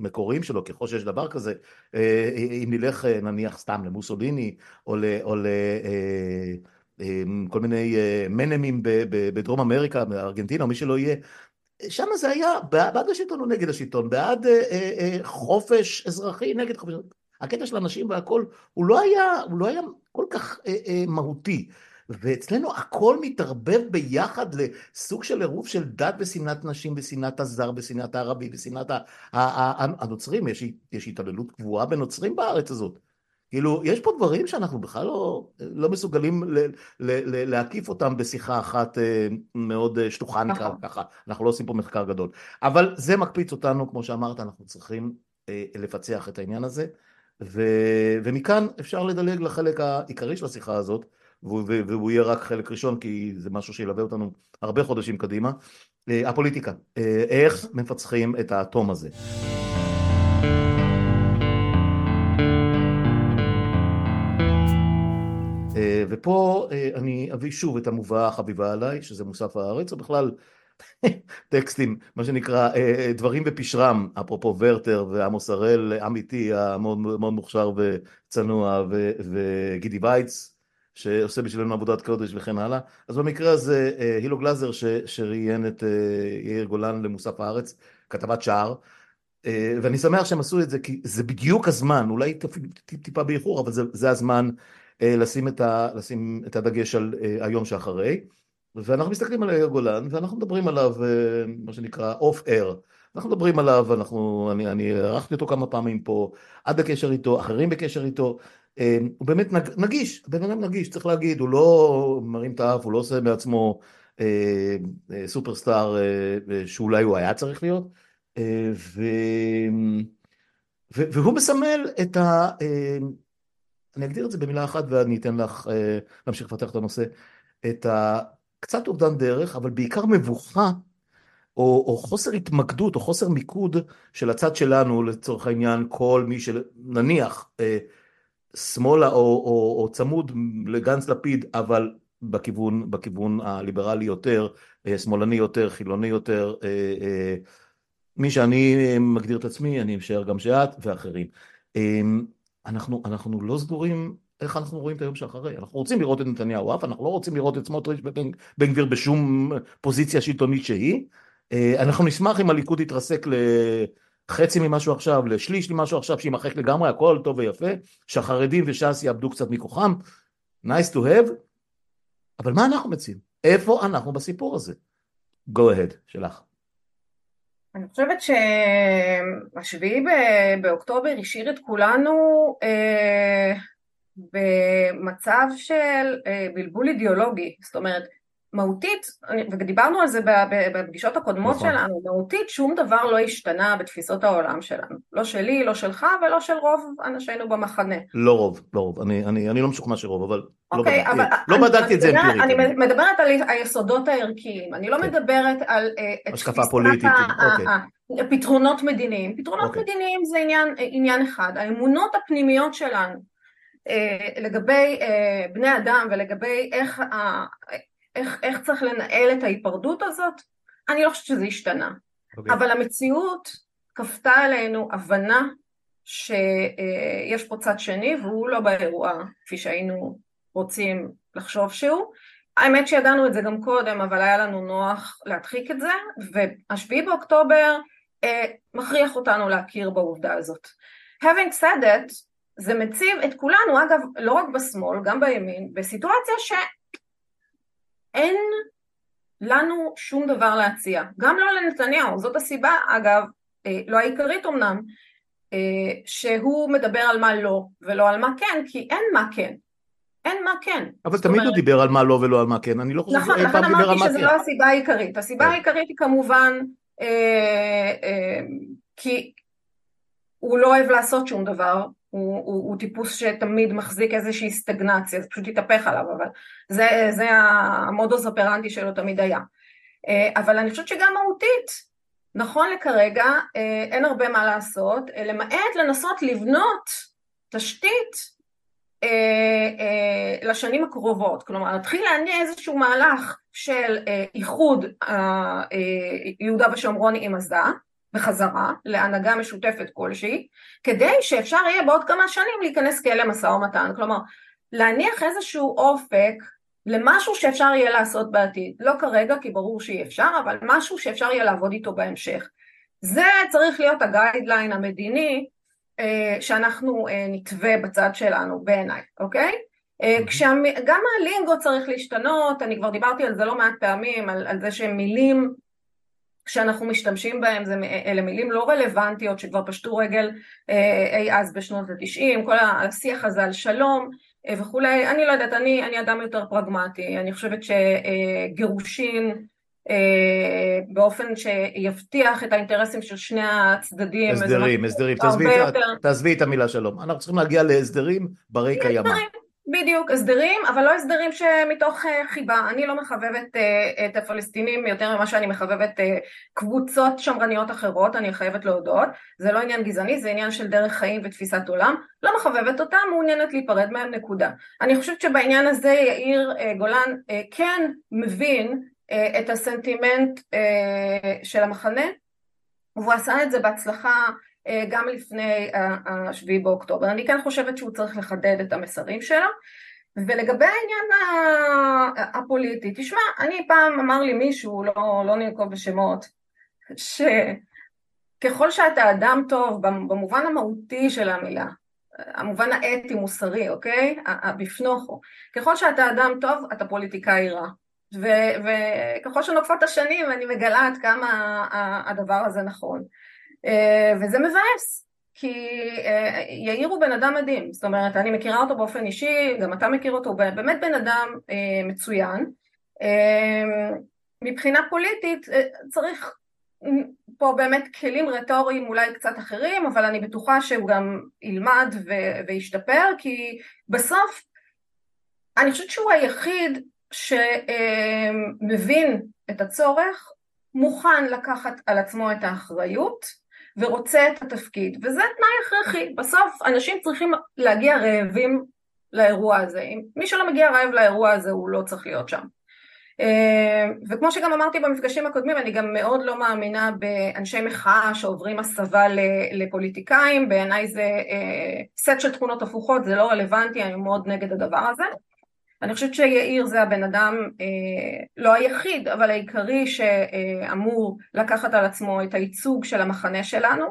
המקוריים שלו, ככל שיש דבר כזה, אה, אם נלך אה, נניח סתם למוסוליני או לכל אה, מיני מנמים בדרום אמריקה, בארגנטינה, או מי שלא יהיה, שם זה היה בעד השלטון או נגד השלטון, בעד חופש אזרחי, נגד חופש... הקטע של הנשים והכל, הוא לא היה, הוא לא היה כל כך מהותי. ואצלנו הכל מתערבב ביחד לסוג של עירוב של דת ושנאת נשים ושנאת הזר ושנאת הערבי ושנאת הנוצרים, יש, יש התעללות קבועה בנוצרים בארץ הזאת. כאילו, יש פה דברים שאנחנו בכלל לא, לא מסוגלים ל, ל, ל, להקיף אותם בשיחה אחת אה, מאוד אה, שטוחה נקרא נכון. ככה, אנחנו לא עושים פה מחקר גדול. אבל זה מקפיץ אותנו, כמו שאמרת, אנחנו צריכים אה, לפצח את העניין הזה, ו, ומכאן אפשר לדלג לחלק העיקרי של השיחה הזאת, והוא, יהיה רק חלק ראשון כי זה משהו שילווה אותנו הרבה חודשים קדימה. הפוליטיקה, איך מפצחים את האטום הזה. ופה אני אביא שוב את המובאה החביבה עליי, שזה מוסף הארץ, או בכלל טקסטים, מה שנקרא דברים בפשרם, אפרופו ורטר ועמוס הראל, עמיתי המאוד מאוד מוכשר וצנוע, וגידי וייץ, שעושה בשבילנו עבודת קודש וכן הלאה. אז במקרה הזה הילו גלזר שראיין את יאיר גולן למוסף הארץ, כתבת שער, ואני שמח שהם עשו את זה כי זה בדיוק הזמן, אולי טיפה באיחור, אבל זה, זה הזמן לשים את, ה, לשים את הדגש על היום שאחרי. ואנחנו מסתכלים על יאיר גולן ואנחנו מדברים עליו מה שנקרא אוף אר אנחנו מדברים עליו, אנחנו, אני, אני ערכתי אותו כמה פעמים פה, עד בקשר איתו, אחרים בקשר איתו, הוא באמת נגיש, הבן אדם נגיש, צריך להגיד, הוא לא מרים את האף, הוא לא עושה בעצמו אה, אה, סופרסטאר אה, שאולי הוא היה צריך להיות, אה, ו, והוא מסמל את ה... אה, אני אגדיר את זה במילה אחת ואני אתן לך אה, להמשיך לפתח את הנושא, את ה... קצת אובדן דרך, אבל בעיקר מבוכה, או, או חוסר התמקדות, או חוסר מיקוד של הצד שלנו, לצורך העניין, כל מי שנניח אה, שמאלה או, או, או צמוד לגנץ לפיד, אבל בכיוון, בכיוון הליברלי יותר, אה, שמאלני יותר, חילוני יותר, אה, אה, מי שאני מגדיר את עצמי, אני משער גם שאת ואחרים. אה, אנחנו, אנחנו לא סגורים איך אנחנו רואים את היום שאחרי? אנחנו רוצים לראות את נתניהו אף, אנחנו לא רוצים לראות את סמוטריץ' ובן גביר בשום פוזיציה שלטונית שהיא. אנחנו נשמח אם הליכוד יתרסק לחצי ממשהו עכשיו, לשליש ממשהו עכשיו, שימחק לגמרי, הכל טוב ויפה, שהחרדים וש"ס יאבדו קצת מכוחם, nice to have, אבל מה אנחנו מציעים? איפה אנחנו בסיפור הזה? go ahead, שלך. אני חושבת שהשביעי באוקטובר השאיר את כולנו אה, במצב של אה, בלבול אידיאולוגי, זאת אומרת מהותית, ודיברנו על זה בפגישות הקודמות נכון. שלנו, מהותית שום דבר לא השתנה בתפיסות העולם שלנו, לא שלי, לא שלך ולא של רוב אנשינו במחנה. לא רוב, לא רוב, אני, אני, אני לא משוכנע שרוב, אבל לא אוקיי, לא בדקתי, אבל לא בדקתי את זה אמפירית. אני אני מדברת על היסודות הערכיים, אני לא כן. מדברת על uh, השקפה פוליטית, אוקיי. פתרונות מדיניים, פתרונות אוקיי. מדיניים זה עניין, עניין אחד, האמונות הפנימיות שלנו אה, לגבי אה, בני אדם ולגבי איך, איך, איך צריך לנהל את ההיפרדות הזאת, אני לא חושבת שזה השתנה. Okay. אוקיי. אבל המציאות כפתה עלינו הבנה שיש פה צד שני והוא לא באירוע כפי שהיינו רוצים לחשוב שהוא. האמת שידענו את זה גם קודם, אבל היה לנו נוח להדחיק את זה, והשביעי באוקטובר אה, מכריח אותנו להכיר בעובדה הזאת. Having said it, זה מציב את כולנו, אגב, לא רק בשמאל, גם בימין, בסיטואציה שאין לנו שום דבר להציע. גם לא לנתניהו, זאת הסיבה, אגב, אה, לא העיקרית אמנם, אה, שהוא מדבר על מה לא ולא על מה כן, כי אין מה כן. אין מה כן. אבל תמיד אומרת... הוא דיבר על מה לא ולא על מה כן, אני לא חושב נכון, שאי פעם דיבר על מה כן. נכון, לכן אמרתי שזו לא הסיבה העיקרית. הסיבה כן. העיקרית היא כמובן אה, אה, כי הוא לא אוהב לעשות שום דבר, הוא, הוא, הוא טיפוס שתמיד מחזיק איזושהי סטגנציה, זה פשוט יתהפך עליו, אבל זה, זה המודוס אופרנטי שלו תמיד היה. אה, אבל אני חושבת שגם מהותית, נכון לכרגע אה, אין הרבה מה לעשות, אה, למעט לנסות לבנות תשתית לשנים הקרובות, כלומר להתחיל להניע איזשהו מהלך של איחוד יהודה ושומרון עם עזה, בחזרה להנהגה משותפת כלשהי, כדי שאפשר יהיה בעוד כמה שנים להיכנס כאלה משא ומתן. כלומר, להניח איזשהו אופק למשהו שאפשר יהיה לעשות בעתיד. לא כרגע, כי ברור שאי אפשר, אבל משהו שאפשר יהיה לעבוד איתו בהמשך. זה צריך להיות הגיידליין המדיני אה, שאנחנו אה, נתווה בצד שלנו בעיניי, אוקיי? אה, כשגם הלינגו צריך להשתנות, אני כבר דיברתי על זה לא מעט פעמים, על, על זה שמילים שאנחנו משתמשים בהם זה, אלה מילים לא רלוונטיות שכבר פשטו רגל אה, אי אז בשנות התשעים, כל השיח הזה על שלום אה, וכולי, אני לא יודעת, אני, אני אדם יותר פרגמטי, אני חושבת שגירושין אה, באופן שיבטיח את האינטרסים של שני הצדדים. הסדרים, הסדרים. תעזבי את המילה שלום, אנחנו צריכים להגיע להסדרים ברי קיימא. בדיוק, הסדרים, אבל לא הסדרים שמתוך אה, חיבה. אני לא מחבבת אה, את הפלסטינים יותר ממה שאני מחבבת אה, קבוצות שמרניות אחרות, אני חייבת להודות. זה לא עניין גזעני, זה עניין של דרך חיים ותפיסת עולם. לא מחבבת אותם, מעוניינת להיפרד מהם, נקודה. אני חושבת שבעניין הזה יאיר גולן כן מבין את הסנטימנט של המחנה, והוא עשה את זה בהצלחה גם לפני השביעי באוקטובר. אני כן חושבת שהוא צריך לחדד את המסרים שלו. ולגבי העניין הפוליטי, תשמע, אני פעם אמר לי מישהו, לא, לא ננקוב בשמות, שככל שאתה אדם טוב במובן המהותי של המילה, המובן האתי-מוסרי, אוקיי? בפנוכו, ככל שאתה אדם טוב, אתה פוליטיקאי רע. וככל שנוקפות השנים אני מגלה עד כמה הדבר הזה נכון. אה, וזה מבאס, כי אה, יאיר הוא בן אדם מדהים, זאת אומרת אני מכירה אותו באופן אישי, גם אתה מכיר אותו, הוא באמת בן אדם אה, מצוין. מבחינה פוליטית צריך פה באמת כלים רטוריים אולי קצת אחרים, אבל אני בטוחה שהוא גם ילמד וישתפר, כי בסוף אני חושבת שהוא היחיד שמבין את הצורך, מוכן לקחת על עצמו את האחריות ורוצה את התפקיד, וזה תנאי הכרחי. בסוף אנשים צריכים להגיע רעבים לאירוע הזה. מי שלא מגיע רעב לאירוע הזה הוא לא צריך להיות שם. אה, וכמו שגם אמרתי במפגשים הקודמים, אני גם מאוד לא מאמינה באנשי מחאה שעוברים הסבה לפוליטיקאים, בעיניי זה אה, סט של תכונות הפוכות, זה לא רלוונטי, אני מאוד נגד הדבר הזה. אני חושבת שיאיר זה הבן אדם, אה, לא היחיד, אבל העיקרי שאמור לקחת על עצמו את הייצוג של המחנה שלנו,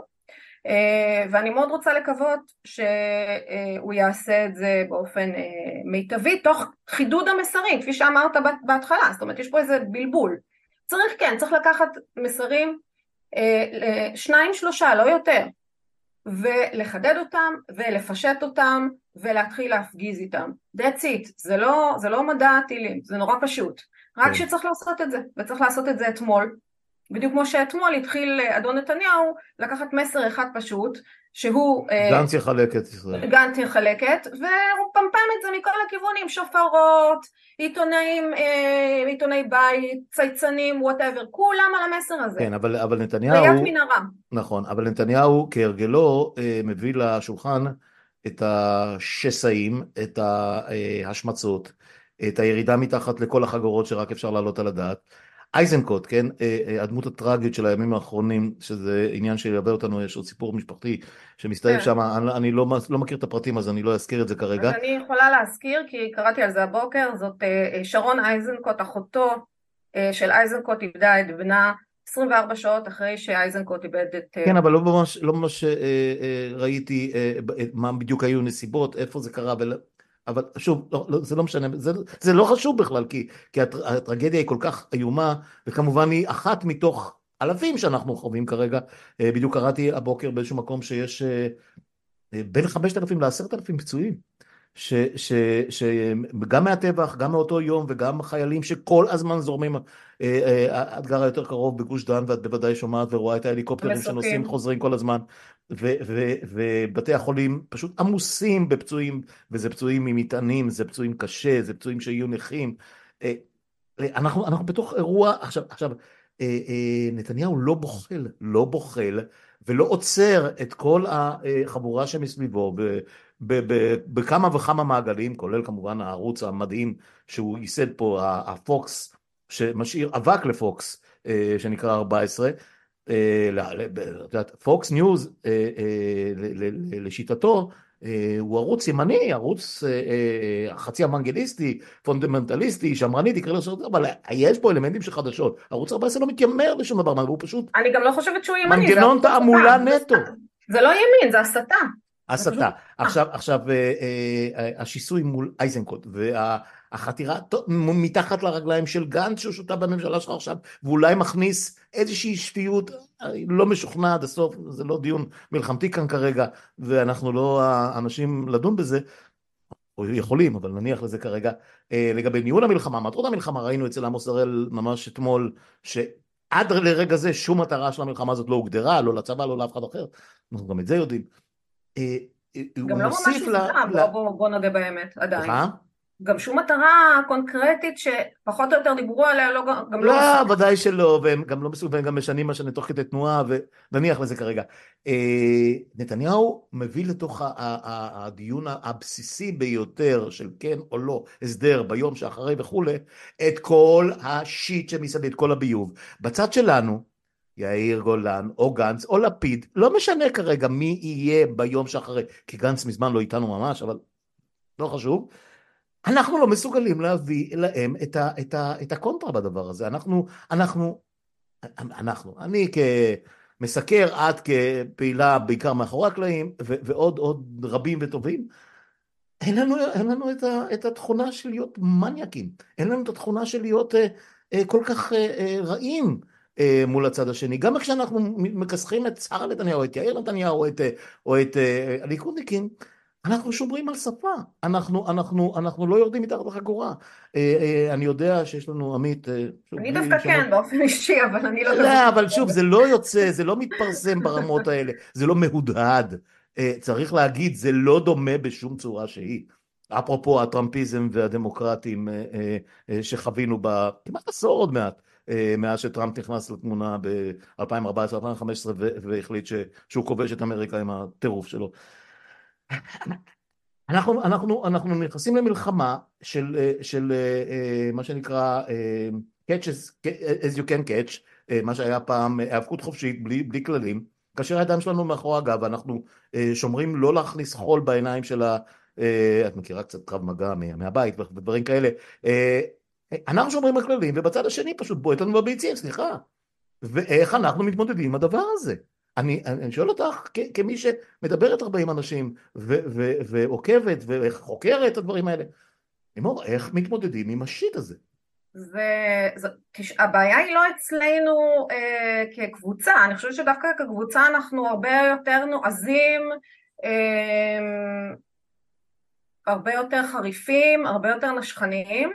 אה, ואני מאוד רוצה לקוות שהוא יעשה את זה באופן אה, מיטבי, תוך חידוד המסרים, כפי שאמרת בהתחלה, זאת אומרת יש פה איזה בלבול. צריך כן, צריך לקחת מסרים, שניים שלושה, לא יותר, ולחדד אותם ולפשט אותם ולהתחיל להפגיז איתם. That's it, זה לא, זה לא מדע טילים, זה נורא פשוט. רק כן. שצריך לעשות את זה, וצריך לעשות את זה אתמול. בדיוק כמו שאתמול התחיל אה, אדון נתניהו לקחת מסר אחד פשוט, שהוא... אה, גנץ יחלק את ישראל. גנץ יחלק את, והוא פמפם את זה מכל הכיוונים, שופרות, עיתונאים, אה, עיתונאי בית, צייצנים, וואטאבר, כולם על המסר הזה. כן, אבל, אבל נתניהו... ראיית מנהרה. נכון, אבל נתניהו כהרגלו מביא לשולחן את השסעים, את ההשמצות, את הירידה מתחת לכל החגורות שרק אפשר להעלות על הדעת. אייזנקוט, כן, אה, אה, הדמות הטראגית של הימים האחרונים, שזה עניין שילווה אותנו, יש עוד סיפור משפחתי שמסתיים כן. שם, אני, אני לא, לא מכיר את הפרטים אז אני לא אזכיר את זה כרגע. אני יכולה להזכיר כי קראתי על זה הבוקר, זאת אה, שרון אייזנקוט, אחותו של אייזנקוט איבדה את בנה 24 שעות אחרי שאייזנקוט איבד את... כן, אבל לא ממש, לא ממש אה, אה, ראיתי אה, מה בדיוק היו נסיבות, איפה זה קרה, ול... אבל שוב, לא, לא, זה לא משנה, זה, זה לא חשוב בכלל, כי, כי הטרגדיה היא כל כך איומה, וכמובן היא אחת מתוך אלפים שאנחנו חווים כרגע. אה, בדיוק קראתי הבוקר באיזשהו מקום שיש אה, אה, בין 5,000 ל-10,000 פצועים. שגם מהטבח, גם מאותו יום וגם חיילים שכל הזמן זורמים, את אה, אה, גרה יותר קרוב בגוש דן ואת בוודאי שומעת ורואה את ההליקופטרים שנוסעים חוזרים כל הזמן ובתי החולים פשוט עמוסים בפצועים וזה פצועים עם מטענים, זה פצועים קשה, זה פצועים שיהיו נכים. אה, אנחנו, אנחנו בתוך אירוע, עכשיו, עכשיו נתניהו לא בוחל, לא בוחל ולא עוצר את כל החבורה שמסביבו בכמה וכמה מעגלים, כולל כמובן הערוץ המדהים שהוא ייסד פה, הפוקס, שמשאיר אבק לפוקס, אה, שנקרא 14, פוקס ניוז לשיטתו הוא ערוץ ימני, ערוץ חצי אוונגליסטי, פונדמנטליסטי, שמרני, תקרא לזה, אבל יש פה אלמנטים של חדשות. ערוץ 14 לא מתיימר לשום דבר, הוא פשוט... אני גם לא חושבת שהוא ימני, מנגנון תעמולה נטו. זה לא ימין, זה הסתה. הסתה. עכשיו, עכשיו אה, אה, השיסוי מול איזנקוט והחתירה מתחת לרגליים של גנץ שהוא שותף בממשלה שלך עכשיו ואולי מכניס איזושהי שפיות לא משוכנע עד הסוף, זה לא דיון מלחמתי כאן כרגע ואנחנו לא האנשים לדון בזה או יכולים, אבל נניח לזה כרגע, אה, לגבי ניהול המלחמה, מטרות המלחמה, ראינו אצל עמוס הראל ממש אתמול, שעד לרגע זה שום מטרה של המלחמה הזאת לא הוגדרה, לא לצבא, לא לאף אחד אחר, אנחנו גם את זה יודעים. אה, גם לא ממש הושגה, ל... בוא, בוא נודה באמת, עדיין. סליחה? גם שום מטרה קונקרטית שפחות או יותר דיברו עליה, לא, גם לא... לא, ודאי שלא, והם גם לא מסוגלים, גם משנים מה שאני תוך כדי תנועה, ונניח לזה כרגע. אה, נתניהו מביא לתוך הדיון הבסיסי ביותר של כן או לא, הסדר ביום שאחרי וכולי, את כל השיט שמסביב, את כל הביוב. בצד שלנו, יאיר גולן או גנץ או לפיד, לא משנה כרגע מי יהיה ביום שאחרי, כי גנץ מזמן לא איתנו ממש, אבל לא חשוב. אנחנו לא מסוגלים להביא להם את, ה, את, ה, את הקונטרה בדבר הזה. אנחנו, אנחנו, אנחנו, אני כמסקר, את כפעילה בעיקר מאחורי הקלעים, ועוד עוד רבים וטובים, אין לנו, אין לנו את, ה, את התכונה של להיות מניאקים, אין לנו את התכונה של להיות אה, אה, כל כך אה, אה, רעים. אה, מול הצד השני. גם כשאנחנו מכסחים את שרה נתניהו, את יאיר נתניהו, את, אה, או את אה, הליכודניקים, אנחנו שומרים על שפה, אנחנו, אנחנו, אנחנו לא יורדים מתחת לחגורה. אה, אה, אני יודע שיש לנו עמית... אה, אני דווקא כן, באופן אישי, אבל אני לא... לא, אבל שוב, זה לא יוצא, זה לא מתפרסם ברמות האלה, זה לא מהודהד. צריך להגיד, זה לא דומה בשום צורה שהיא. אפרופו הטראמפיזם והדמוקרטים שחווינו בכמעט עשור עוד מעט. מאז שטראמפ נכנס לתמונה ב-2014-2015 והחליט שהוא כובש את אמריקה עם הטירוף שלו. אנחנו, אנחנו, אנחנו נכנסים למלחמה של, של מה שנקרא catch as you can catch, מה שהיה פעם היאבקות חופשית בלי, בלי כללים, כאשר הידיים שלנו מאחורי הגב ואנחנו שומרים לא להכניס חול בעיניים של ה... את מכירה קצת קרב מגע מהבית ודברים כאלה, אנחנו שומרים על כללים ובצד השני פשוט בועט לנו בביצים, סליחה, ואיך אנחנו מתמודדים עם הדבר הזה? אני, אני שואל אותך כמי שמדברת הרבה עם אנשים ועוקבת וחוקרת את הדברים האלה, לימור, איך מתמודדים עם השיט הזה? זה, זה, הבעיה היא לא אצלנו אה, כקבוצה, אני חושבת שדווקא כקבוצה אנחנו הרבה יותר נועזים, אה, הרבה יותר חריפים, הרבה יותר נשכניים.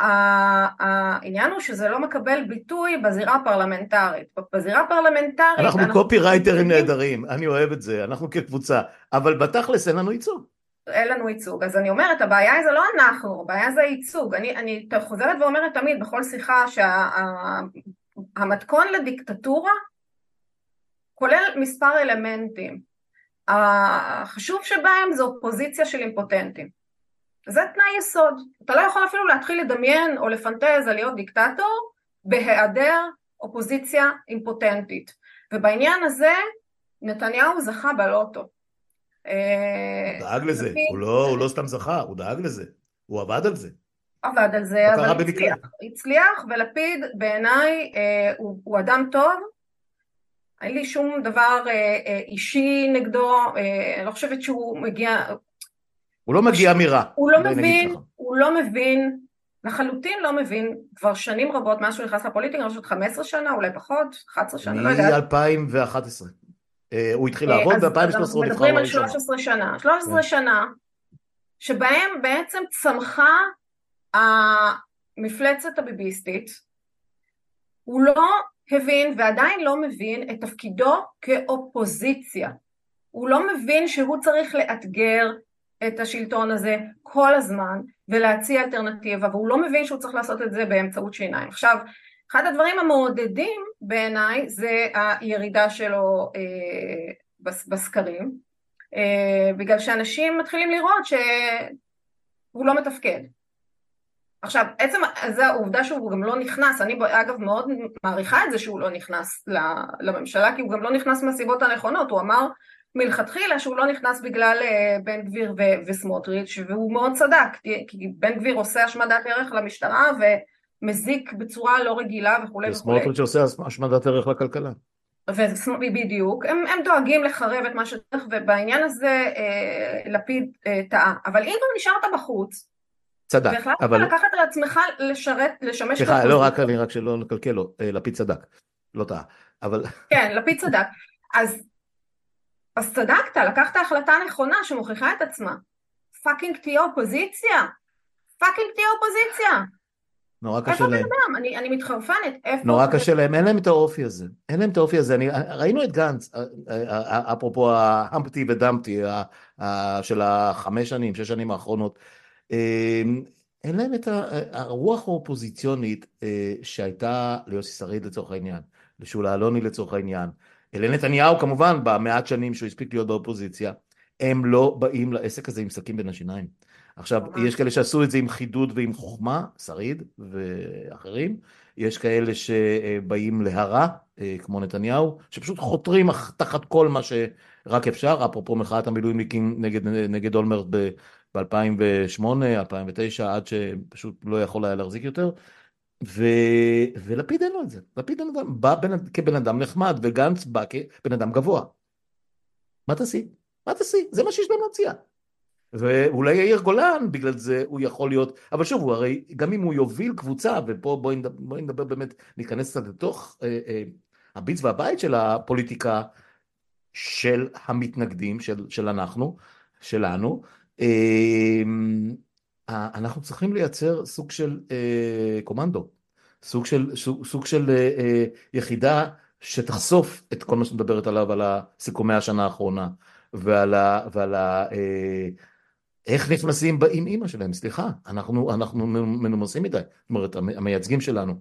העניין הוא שזה לא מקבל ביטוי בזירה הפרלמנטרית. בזירה הפרלמנטרית... אנחנו קופי רייטרים נהדרים, אני אוהב את זה, אנחנו כקבוצה, אבל בתכלס אין לנו ייצוג. אין לנו ייצוג. אז אני אומרת, הבעיה זה לא אנחנו, הבעיה זה ייצוג. אני, אני חוזרת ואומרת תמיד בכל שיחה שהמתכון שה, לדיקטטורה כולל מספר אלמנטים. החשוב שבהם זה אופוזיציה של אימפוטנטים. זה תנאי יסוד. אתה לא יכול אפילו להתחיל לדמיין או לפנטז על להיות דיקטטור בהיעדר אופוזיציה אימפוטנטית. ובעניין הזה נתניהו זכה בלוטו. הוא דאג לזה, הוא לא, הוא לא סתם זכה, הוא דאג לזה, הוא עבד על זה. עבד על זה, אבל הצליח, הצליח, ולפיד בעיניי אה, הוא, הוא אדם טוב, אין לי שום דבר אה, אה, אישי נגדו, אה, אני לא חושבת שהוא מגיע, הוא לא מגיע מרע. הוא לא מבין, הוא לא מבין, לחלוטין לא מבין, כבר שנים רבות מאז שהוא נכנס לפוליטיקה, אני חושבת 15 שנה, אולי פחות, 11 שנה, לא יודעת. מ-2011. אה, הוא התחיל אה, לעבוד ב-2013 הוא נבחר מדברים על 13 שנה. 13 כן. שנה, שבהם בעצם צמחה המפלצת הביביסטית, הוא לא הבין ועדיין לא מבין את תפקידו כאופוזיציה. הוא לא מבין שהוא צריך לאתגר את השלטון הזה כל הזמן ולהציע אלטרנטיבה והוא לא מבין שהוא צריך לעשות את זה באמצעות שיניים. עכשיו אחד הדברים המעודדים בעיניי זה הירידה שלו אה, בסקרים אה, בגלל שאנשים מתחילים לראות שהוא לא מתפקד. עכשיו עצם זה העובדה שהוא גם לא נכנס, אני אגב מאוד מעריכה את זה שהוא לא נכנס לממשלה כי הוא גם לא נכנס מהסיבות הנכונות, הוא אמר מלכתחילה שהוא לא נכנס בגלל אה, בן גביר וסמוטריץ' והוא מאוד צדק כי בן גביר עושה השמדת ערך למשטרה ומזיק בצורה לא רגילה וכולי וכולי. וסמוטריץ' עושה השמדת ערך לכלכלה. בדיוק, הם, הם דואגים לחרב את מה שצריך ובעניין הזה אה, לפיד אה, טעה, אבל אם כבר נשארת בחוץ צדק, והחלטת אבל... לקחת על עצמך לשרת, לשמש... סליחה, לא רק אני, רק שלא נקלקל לו, אה, לפיד צדק, לא טעה, אבל... כן, לפיד צדק, אז אז צדקת, לקחת החלטה נכונה שמוכיחה את עצמה. Fucking תהיה אופוזיציה. Fucking תהיה אופוזיציה. נורא איפה קשה להם. אדם? אני, אני מתחרפנת, איפה... נורא קשה להם, אין להם את האופי הזה, אין להם את האופי הזה, אני, ראינו את גנץ, אה, אה, אה, אפרופו ההמפטי ודמפטי של החמש שנים, שש שנים האחרונות, אין להם את הרוח האופוזיציונית שהייתה ליוסי שריד לצורך העניין, לשולה אלוני לצורך העניין, לנתניהו כמובן במעט שנים שהוא הספיק להיות באופוזיציה, הם לא באים לעסק הזה עם סכין בין השיניים. עכשיו. יש כאלה שעשו את זה עם חידוד ועם חוכמה, שריד ואחרים, יש כאלה שבאים להרע, אה, כמו נתניהו, שפשוט חותרים תחת כל מה שרק אפשר, אפרופו מחאת המילואימניקים נגד, נגד אולמרט ב-2008, 2009, עד שפשוט לא יכול היה להחזיק יותר, ו... ולפיד אין לו את זה, לפיד אין לו את זה, בא בן... כבן אדם נחמד, וגנץ בא כבן אדם גבוה. מה תעשי? מה תעשי? זה מה שיש להם להציע. ואולי יאיר גולן, בגלל זה הוא יכול להיות, אבל שוב, הוא הרי, גם אם הוא יוביל קבוצה, ופה בואי נדבר, בואי נדבר באמת, ניכנס קצת לתוך אה, אה, הביץ והבית של הפוליטיקה של המתנגדים, של, של אנחנו, שלנו, אה, אנחנו צריכים לייצר סוג של אה, קומנדו, סוג של, סוג, סוג של אה, אה, יחידה שתחשוף את כל מה שאת מדברת עליו, על סיכומי השנה האחרונה, ועל ה... ועל ה אה, איך נכנסים עם אימא שלהם, סליחה, אנחנו, אנחנו מנומסים מדי, זאת אומרת, המייצגים שלנו,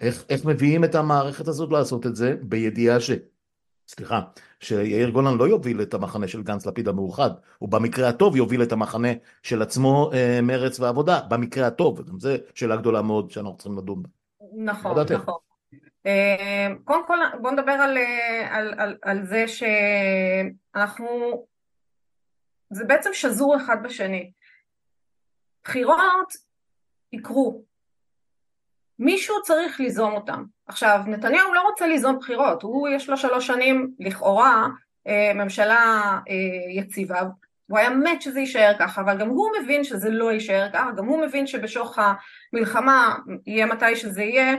איך, איך מביאים את המערכת הזאת לעשות את זה? בידיעה ש... סליחה, שיאיר גולן לא יוביל את המחנה של גנץ לפיד המאוחד, הוא במקרה הטוב יוביל את המחנה של עצמו אה, מרץ ועבודה, במקרה הטוב, וגם זו שאלה גדולה מאוד שאנחנו צריכים לדון בה. נכון? נכון. אה, קודם כל בוא נדבר על, אה, על, על, על זה שאנחנו, זה בעצם שזור אחד בשני. בחירות יקרו, מישהו צריך ליזום אותם. עכשיו, נתניהו לא רוצה ליזום בחירות, הוא יש לו שלוש שנים לכאורה אה, ממשלה יציבה, הוא היה מת שזה יישאר ככה, אבל גם הוא מבין שזה לא יישאר ככה, גם הוא מבין שבשוך המלחמה, יהיה מתי שזה יהיה,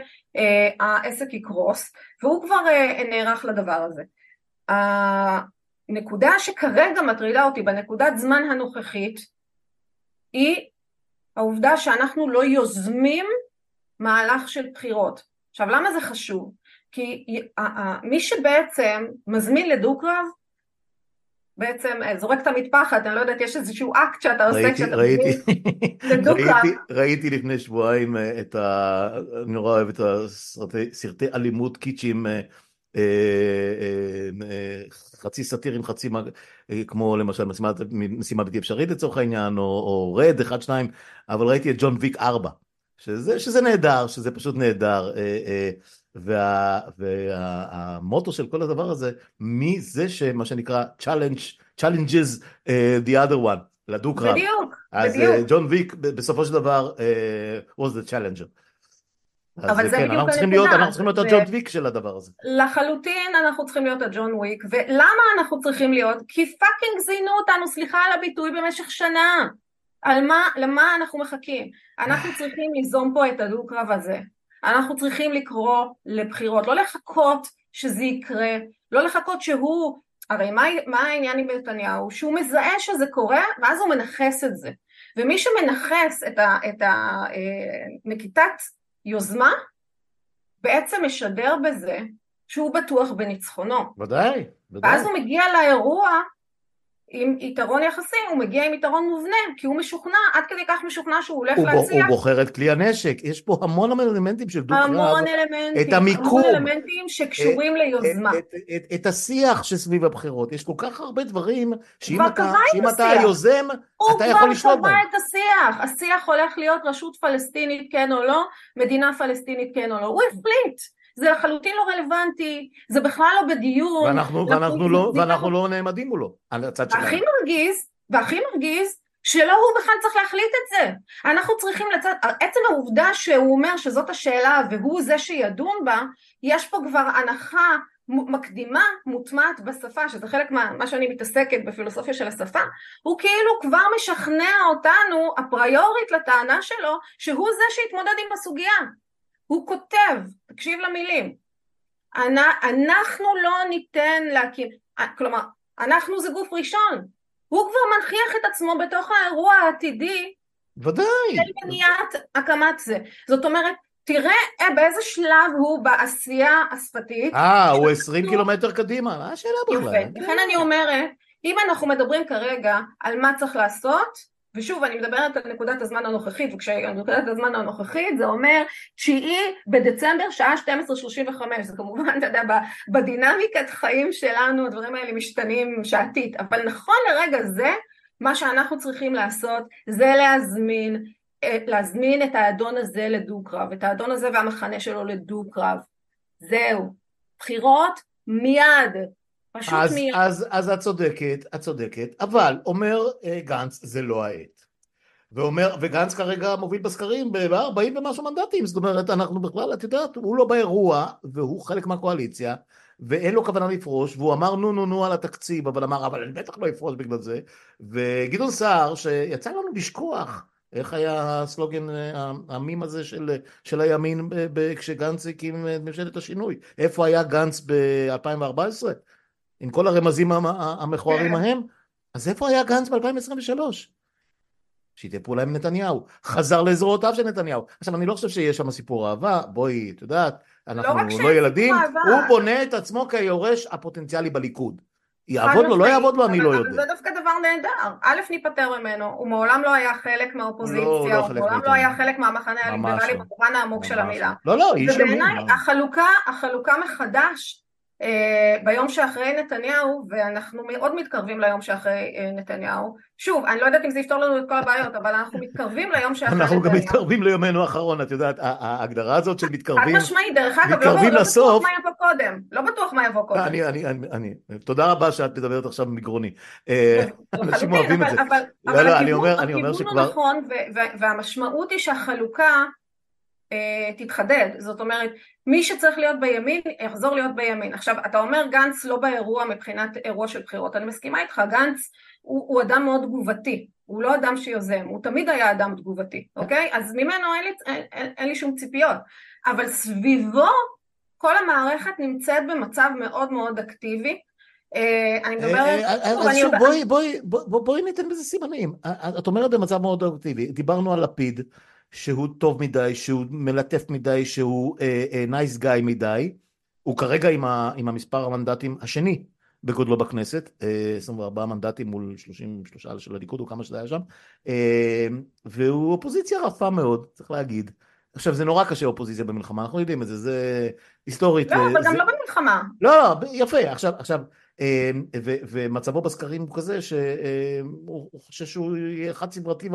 העסק יקרוס, והוא כבר נערך לדבר הזה. הנקודה שכרגע מטרידה אותי בנקודת זמן הנוכחית, היא העובדה שאנחנו לא יוזמים מהלך של בחירות. עכשיו למה זה חשוב? כי מי שבעצם מזמין לדו-קרב בעצם זורק את המטפחת, אני לא יודעת, יש איזשהו אקט שאתה עושה כשאתה ראיתי. ראיתי, ראיתי לפני שבועיים את ה... אני נורא אוהב את הסרטי אלימות קיצ'ים, אה, אה, אה, חצי סאטירים, חצי, כמו למשל משימה, משימה בלתי אפשרית לצורך העניין, או, או רד, אחד, שניים, אבל ראיתי את ג'ון ויק ארבע, שזה, שזה נהדר, שזה פשוט נהדר. וה, והמוטו של כל הדבר הזה, מי זה שמה שנקרא challenge, challenges uh, the other one, לדו-קרב. בדיוק, אז בדיוק. ג'ון ויק בסופו של דבר uh, was the challenger. אבל אז זה כן, בדיוק אנחנו צריכים הנקודה. אנחנו צריכים להיות הג'ון ויק של הדבר הזה. לחלוטין אנחנו צריכים להיות הג'ון וויק, ולמה אנחנו צריכים להיות? כי fucking זיינו אותנו, סליחה על הביטוי, במשך שנה. על מה, למה אנחנו מחכים? אנחנו צריכים ליזום פה את הדו-קרב הזה. אנחנו צריכים לקרוא לבחירות, לא לחכות שזה יקרה, לא לחכות שהוא, הרי מה, מה העניין עם נתניהו? שהוא מזהה שזה קורה, ואז הוא מנכס את זה. ומי שמנכס את, ה, את ה, אה, יוזמה, בעצם משדר בזה שהוא בטוח בניצחונו. ודאי, ודאי. ואז הוא מגיע לאירוע עם יתרון יחסי, הוא מגיע עם יתרון מובנה, כי הוא משוכנע, עד כדי כך משוכנע שהוא הולך הוא, להצליח. הוא בוחר את כלי הנשק, יש פה המון אלמנטים של דו-קרב. המון אלמנטים, את המיקום, המון אלמנטים שקשורים ליוזמה. את, את, את, את השיח שסביב הבחירות, יש כל כך הרבה דברים שאם כבר אתה, את שאם אתה. היוזם, הוא אתה יכול לשלוט כבר בהם. קבע את השיח, השיח הולך להיות רשות פלסטינית כן או לא, מדינה פלסטינית כן או לא, הוא החליט, זה לחלוטין לא רלוונטי, זה בכלל לא בדיון. ואנחנו, ואנחנו, לא, ואנחנו לא נעמדים מולו, על הצד שלנו. והכי מרגיז, והכי מרגיז, שלא הוא בכלל צריך להחליט את זה. אנחנו צריכים לצאת, עצם העובדה שהוא אומר שזאת השאלה והוא זה שידון בה, יש פה כבר הנחה מקדימה מוטמעת בשפה, שזה חלק מה, מה שאני מתעסקת בפילוסופיה של השפה, הוא כאילו כבר משכנע אותנו, הפריורית לטענה שלו, שהוא זה שיתמודד עם הסוגיה. הוא כותב, תקשיב למילים, אנחנו לא ניתן להקים, כלומר, אנחנו זה גוף ראשון, הוא כבר מנכיח את עצמו בתוך האירוע העתידי ודאי. של מניעת הקמת זה. זאת אומרת, תראה אה, באיזה שלב הוא בעשייה השפתית. אה, הוא 20 קילומטר קדימה, מה השאלה בכלל? יפה, לכן אני אומרת, אם אנחנו מדברים כרגע על מה צריך לעשות, ושוב אני מדברת על נקודת הזמן הנוכחית, וכשנקודת הזמן הנוכחית זה אומר תשיעי בדצמבר שעה 12:35, זה כמובן, אתה יודע, בדינמיקת חיים שלנו הדברים האלה משתנים שעתית, אבל נכון לרגע זה, מה שאנחנו צריכים לעשות זה להזמין, אה, להזמין את האדון הזה לדו-קרב, את האדון הזה והמחנה שלו לדו-קרב. זהו. בחירות מיד. פשוט אז, מיד. אז, אז את צודקת, את צודקת, אבל אומר אה, גנץ, זה לא העת. ואומר, וגנץ כרגע מוביל בסקרים ב-40 ומשהו מנדטים, זאת אומרת, אנחנו בכלל, את יודעת, הוא לא באירוע, והוא חלק מהקואליציה, ואין לו כוונה לפרוש, והוא אמר נו נו נו על התקציב, אבל אמר, אבל אני בטח לא אפרוש בגלל זה, וגדעון סער, שיצא לנו לשכוח, איך היה הסלוגן, אה, המים הזה של, של הימין ב, ב, כשגנץ הקים את ממשלת השינוי, איפה היה גנץ ב-2014? עם כל הרמזים המכוערים כן. ההם, אז איפה היה גנץ ב-2023? שיתף פעולה עם נתניהו, חזר לזרועותיו של נתניהו. עכשיו, אני לא חושב שיש שם סיפור אהבה, בואי, את יודעת, אנחנו רק לא, לא ילדים, סיפור הוא אהבה. בונה את עצמו כיורש הפוטנציאלי בליכוד. יעבוד לו, לא יעבוד לו, אני לא יודע. זה דווקא דבר נהדר. א', ניפטר ממנו, הוא מעולם לא היה חלק מהאופוזיציה, לא, לא הוא חלק מעולם. לא היה חלק מהמחנה הליברלי לא. במובן העמוק של המילה. לא. לא, לא, איש ימין. ובעיניי? החלוקה, מחדש ביום שאחרי נתניהו, ואנחנו מאוד מתקרבים ליום שאחרי אה, נתניהו, שוב, אני לא יודעת אם זה יפתור לנו את כל הבעיות, אבל אנחנו מתקרבים ליום שאחרי אנחנו גם נתניהו. מתקרבים ליומנו האחרון, את יודעת, ההגדרה הזאת של חד מתקרבים, משמעית, דרך אגב, לא, מתקרבים לא לסוף. בטוח מה יבוא קודם, לא בטוח מה יבוא קודם. אני, אני, אני, אני, תודה רבה שאת מדברת עכשיו מגרוני. אה, אנשים לחלוטין, אוהבים את זה. אבל- לא, לא, הכיוון- הוא נכון, והמשמעות היא שהחלוקה אה, תתחדד. זאת אומרת, מי שצריך להיות בימין, יחזור להיות בימין. עכשיו, אתה אומר גנץ לא באירוע מבחינת אירוע של בחירות. אני מסכימה איתך, גנץ הוא, הוא אדם מאוד תגובתי. הוא לא אדם שיוזם, הוא תמיד היה אדם תגובתי, אוקיי? אז ממנו אין לי, אין, אין, אין לי שום ציפיות. אבל סביבו כל המערכת נמצאת במצב מאוד מאוד אקטיבי. אה, אני מדברת, אה, אה, שוב, אז שוב, בואי, בואי, בואי, בואי ניתן בזה סימנים. אה, את אומרת במצב מאוד אקטיבי. דיברנו על לפיד, שהוא טוב מדי, שהוא מלטף מדי, שהוא נייס uh, גאי מדי. הוא כרגע עם, ה, עם המספר המנדטים השני בגודלו בכנסת, uh, 24 מנדטים מול 33 של הליכוד, או כמה שזה היה שם. Uh, והוא אופוזיציה רפה מאוד, צריך להגיד. עכשיו, זה נורא קשה אופוזיציה במלחמה, אנחנו יודעים את זה, זה היסטורית. לא, אה, אבל גם זה- לא במלחמה. לא, לא, יפה, עכשיו, עכשיו, אה, ו- ומצבו בסקרים הוא כזה שהוא חושב שהוא יהיה חד סדרתי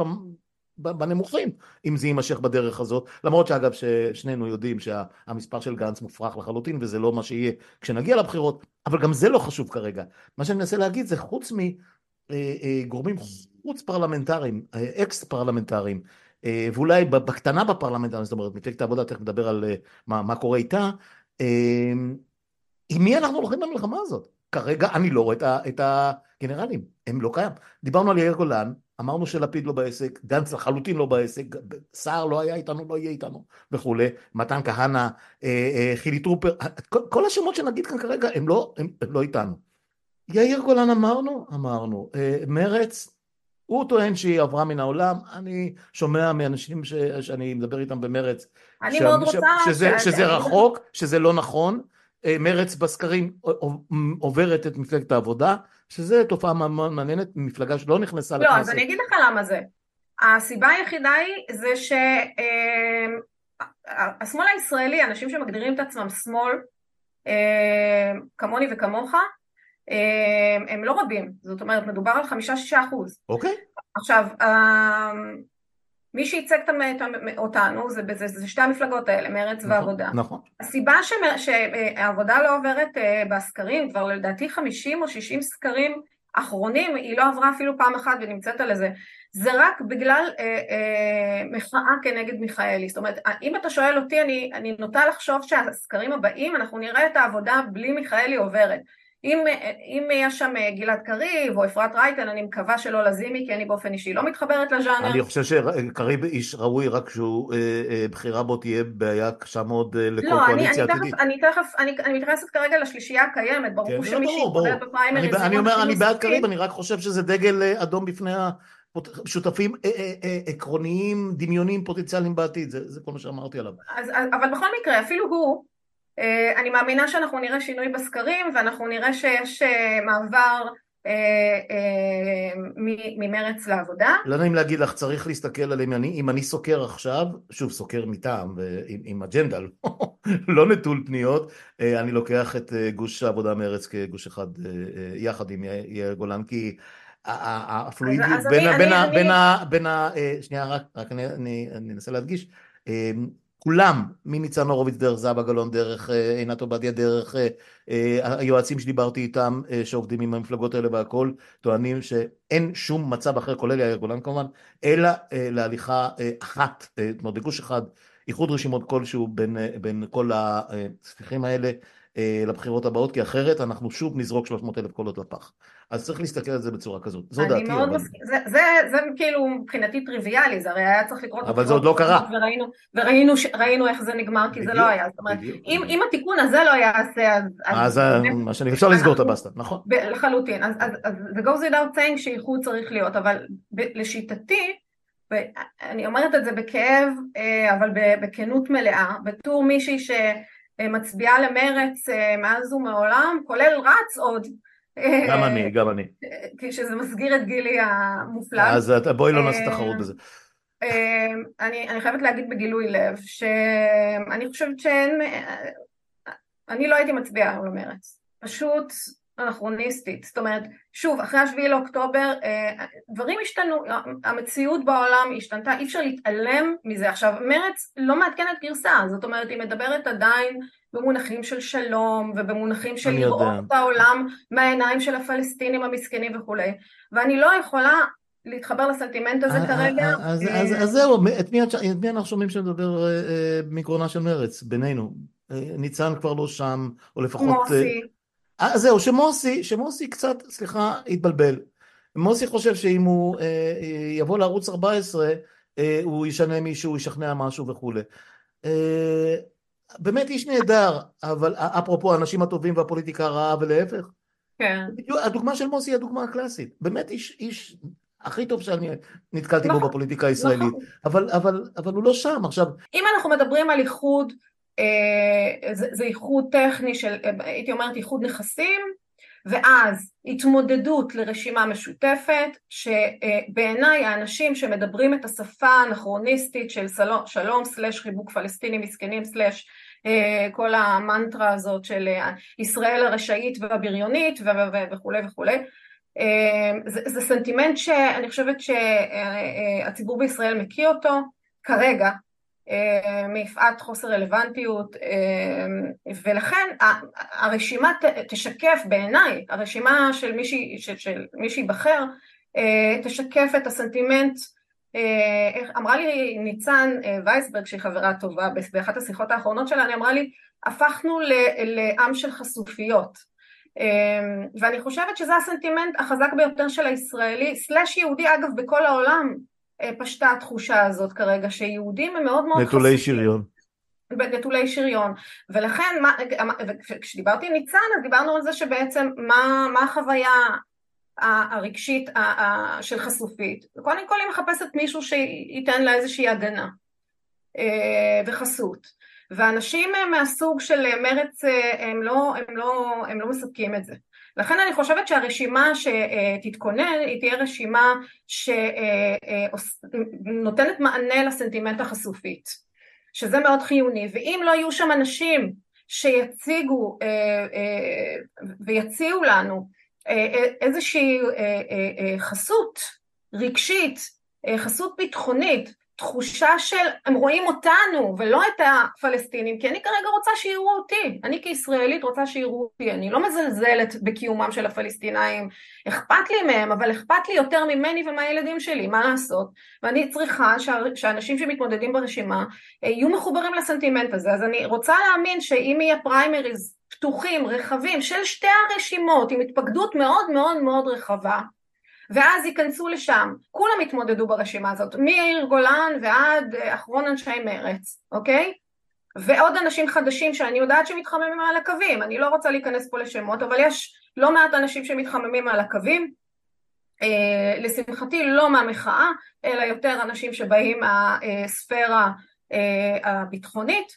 בנמוכים, אם זה יימשך בדרך הזאת, למרות שאגב ששנינו יודעים שהמספר של גנץ מופרך לחלוטין וזה לא מה שיהיה כשנגיע לבחירות, אבל גם זה לא חשוב כרגע. מה שאני מנסה להגיד זה חוץ מגורמים חוץ פרלמנטריים, אה, אקס פרלמנטריים, אה, ואולי בקטנה בפרלמנט, זאת אומרת, מפלגת העבודה, תכף נדבר על אה, מה, מה קורה איתה, אה, עם מי אנחנו הולכים במלחמה הזאת? כרגע אני לא רואה את הגנרלים, הם לא קיים. דיברנו על יאיר גולן, אמרנו שלפיד לא בעסק, גנץ לחלוטין לא בעסק, סער לא היה איתנו, לא יהיה איתנו וכולי, מתן כהנא, אה, אה, חילי טרופר, כל, כל השמות שנגיד כאן כרגע הם לא, הם, הם לא איתנו. יאיר גולן אמרנו? אמרנו. אה, מרץ, הוא טוען שהיא עברה מן העולם, אני שומע מאנשים ש, שאני מדבר איתם במרץ, אני ש- מאוד ש- רוצה... שזה, ש- שזה רחוק, שזה לא נכון. אה, מרץ בסקרים עוברת את מפלגת העבודה, שזה תופעה מעניינת, מפלגה שלא נכנסה לא, לכנסת. אז אני אגיד לך למה זה. הסיבה היחידה היא זה שהשמאל הישראלי, אנשים שמגדירים את עצמם שמאל, אה, כמוני וכמוך, אה, הם לא רבים, זאת אומרת מדובר על חמישה-שישה אחוז. אוקיי, עכשיו, אה, מי שייצג אותנו זה, זה, זה שתי המפלגות האלה, מרצ נכון, ועבודה. נכון. הסיבה שהעבודה לא עוברת אה, בסקרים, כבר לדעתי 50 או 60 סקרים אחרונים, היא לא עברה אפילו פעם אחת ונמצאת על זה, זה רק בגלל אה, אה, מחאה כנגד מיכאלי. זאת אומרת, אם אתה שואל אותי, אני, אני נוטה לחשוב שהסקרים הבאים, אנחנו נראה את העבודה בלי מיכאלי עוברת. אם, אם יש שם גלעד קריב או אפרת רייטן, אני מקווה שלא לזימי, כי אני באופן אישי לא מתחברת לז'אנר. אני חושב שקריב איש ראוי, רק שהוא, אה, אה, בחירה בו תהיה בעיה קשה מאוד אה, לכל לא, אני, קואליציה אני עתידית. תכף, אני תכף, אני, אני מתייחסת כרגע לשלישייה הקיימת, כן, ברור לא, שמי ברור. שיתמודד בפריימריז אני, אני אומר, אני בעד. קריב, אני רק חושב שזה דגל אה, אדום בפני, ה, שותפים עקרוניים, דמיוניים, פוטנציאליים בעתיד, זה, זה כל מה שאמרתי עליו. אז, אבל בכל מקרה, אפילו הוא, אני מאמינה שאנחנו נראה שינוי בסקרים ואנחנו נראה שיש מעבר אה, אה, ממרץ לעבודה. לא נעים להגיד לך, צריך להסתכל עליהם, אם אני סוקר עכשיו, שוב סוקר מטעם עם אג'נדה, לא, לא נטול פניות, אה, אני לוקח את גוש העבודה מרץ כגוש אחד יחד עם יאיר גולן, כי הפלואידיות בין ה... שנייה רק אני אנסה להדגיש, כולם, מניצן הורוביץ דרך זהבה גלאון, דרך אה, עינת עובדיה, דרך אה, אה, היועצים שדיברתי איתם, שעובדים עם המפלגות האלה והכל, טוענים שאין שום מצב אחר, כולל יאיר גולן כמובן, אלא להליכה אחת, זאת אומרת בגוש אחד, איחוד רשימות כלשהו בין, בין כל הספיחים האלה לבחירות הבאות, כי אחרת אנחנו שוב נזרוק 300 אלף קולות לפח. אז צריך להסתכל על זה בצורה כזאת, זו דעתי. מאוד אבל... מסכים, זה, זה, זה כאילו מבחינתי טריוויאלי, זה הרי היה צריך לקרות... אבל זה עוד לא קרה. וראינו, וראינו, ראינו איך זה נגמר, כי בדיוק, זה לא היה. זאת אומרת, אם, אם התיקון הזה לא יעשה, אז... אז, אז מה שאני, אפשר לסגור את הבסטה, נכון. לחלוטין, אז, אז, אז זה goes without saying שאיחוד צריך להיות, אבל ב, לשיטתי, ואני אומרת את זה בכאב, אה, אבל בכנות מלאה, בתור מישהי שמצביעה למרץ אה, מאז ומעולם, כולל רץ עוד, גם אני, גם אני. כשזה מסגיר את גילי המופלג. אז בואי לא נעשה תחרות בזה. אמ, אני, אני חייבת להגיד בגילוי לב, שאני חושבת שאין, אני לא הייתי מצביעה על המרץ. פשוט אנכרוניסטית. זאת אומרת, שוב, אחרי השביעי לאוקטובר, אה, דברים השתנו, המציאות בעולם השתנתה, אי אפשר להתעלם מזה. עכשיו, מרץ לא מעדכנת גרסה, זאת אומרת, היא מדברת עדיין במונחים של שלום ובמונחים של לראות יודע. את העולם מהעיניים של הפלסטינים המסכנים וכולי ואני לא יכולה להתחבר לסנטימנט הזה אה, כרגע. אה, אז, אז, אז זהו, את מי, את מי אנחנו שומעים שמדבר מגרונה של מרץ בינינו? ניצן כבר לא שם, או לפחות... מוסי. אה, זהו, שמוסי, שמוסי קצת, סליחה, התבלבל. מוסי חושב שאם הוא אה, יבוא לערוץ 14, אה, הוא ישנה מישהו, ישכנע משהו וכולי. אה, באמת איש נהדר, אבל אפרופו האנשים הטובים והפוליטיקה הרעה ולהפך. כן. הדוגמה של מוסי היא הדוגמה הקלאסית. באמת איש, איש הכי טוב שאני נתקלתי נכון, בו בפוליטיקה הישראלית. נכון. אבל, אבל, אבל הוא לא שם. עכשיו... אם אנחנו מדברים על איחוד, אה, זה, זה איחוד טכני של, הייתי אומרת איחוד נכסים, ואז התמודדות לרשימה משותפת, שבעיניי האנשים שמדברים את השפה האנכרוניסטית של שלום סלש חיבוק פלסטיני מסכנים סלש אה, כל המנטרה הזאת של אה, ישראל הרשאית והבריונית וכולי וכולי אה, זה, זה סנטימנט שאני חושבת שהציבור בישראל מכיר אותו כרגע מפאת חוסר רלוונטיות ולכן הרשימה תשקף בעיניי, הרשימה של מי, מי שיבחר תשקף את הסנטימנט אה, אמרה לי ניצן אה, וייסברג שהיא חברה טובה באחת השיחות האחרונות שלה, אני אמרה לי הפכנו לעם של חשופיות. אה, ואני חושבת שזה הסנטימנט החזק ביותר של הישראלי סלאש יהודי אגב בכל העולם פשטה התחושה הזאת כרגע שיהודים הם מאוד מאוד נטולי שריון נטולי שריון ולכן כשדיברתי עם ניצן אז דיברנו על זה שבעצם מה, מה החוויה הרגשית של חשופית. קודם כל היא מחפשת מישהו שייתן לה איזושהי הגנה אה, וחסות. ואנשים מהסוג של מרץ אה, הם לא, הם לא, הם לא מספקים את זה. לכן אני חושבת שהרשימה שתתכונן היא תהיה רשימה שנותנת מענה לסנטימנט החשופית, שזה מאוד חיוני, ואם לא יהיו שם אנשים שיציגו אה, ויציעו לנו אה, אה, איזושהי אה, חסות רגשית, חסות ביטחונית, תחושה של הם רואים אותנו ולא את הפלסטינים, כי אני כרגע רוצה שיראו אותי, אני כישראלית רוצה שיראו אותי, אני לא מזלזלת בקיומם של הפלסטינאים, אכפת לי מהם, אבל אכפת לי יותר ממני ומהילדים שלי, מה לעשות? ואני צריכה שאנשים שמתמודדים ברשימה יהיו מחוברים לסנטימנט הזה, אז אני רוצה להאמין שאם יהיה פריימריז פתוחים, רחבים, של שתי הרשימות עם התפקדות מאוד מאוד מאוד רחבה ואז ייכנסו לשם, כולם יתמודדו ברשימה הזאת, מיאיר גולן ועד אה, אחרון אנשי מרץ, אוקיי? ועוד אנשים חדשים שאני יודעת שמתחממים על הקווים, אני לא רוצה להיכנס פה לשמות, אבל יש לא מעט אנשים שמתחממים על הקווים, לשמחתי לא מהמחאה, אלא יותר אנשים שבאים מהספירה הביטחונית,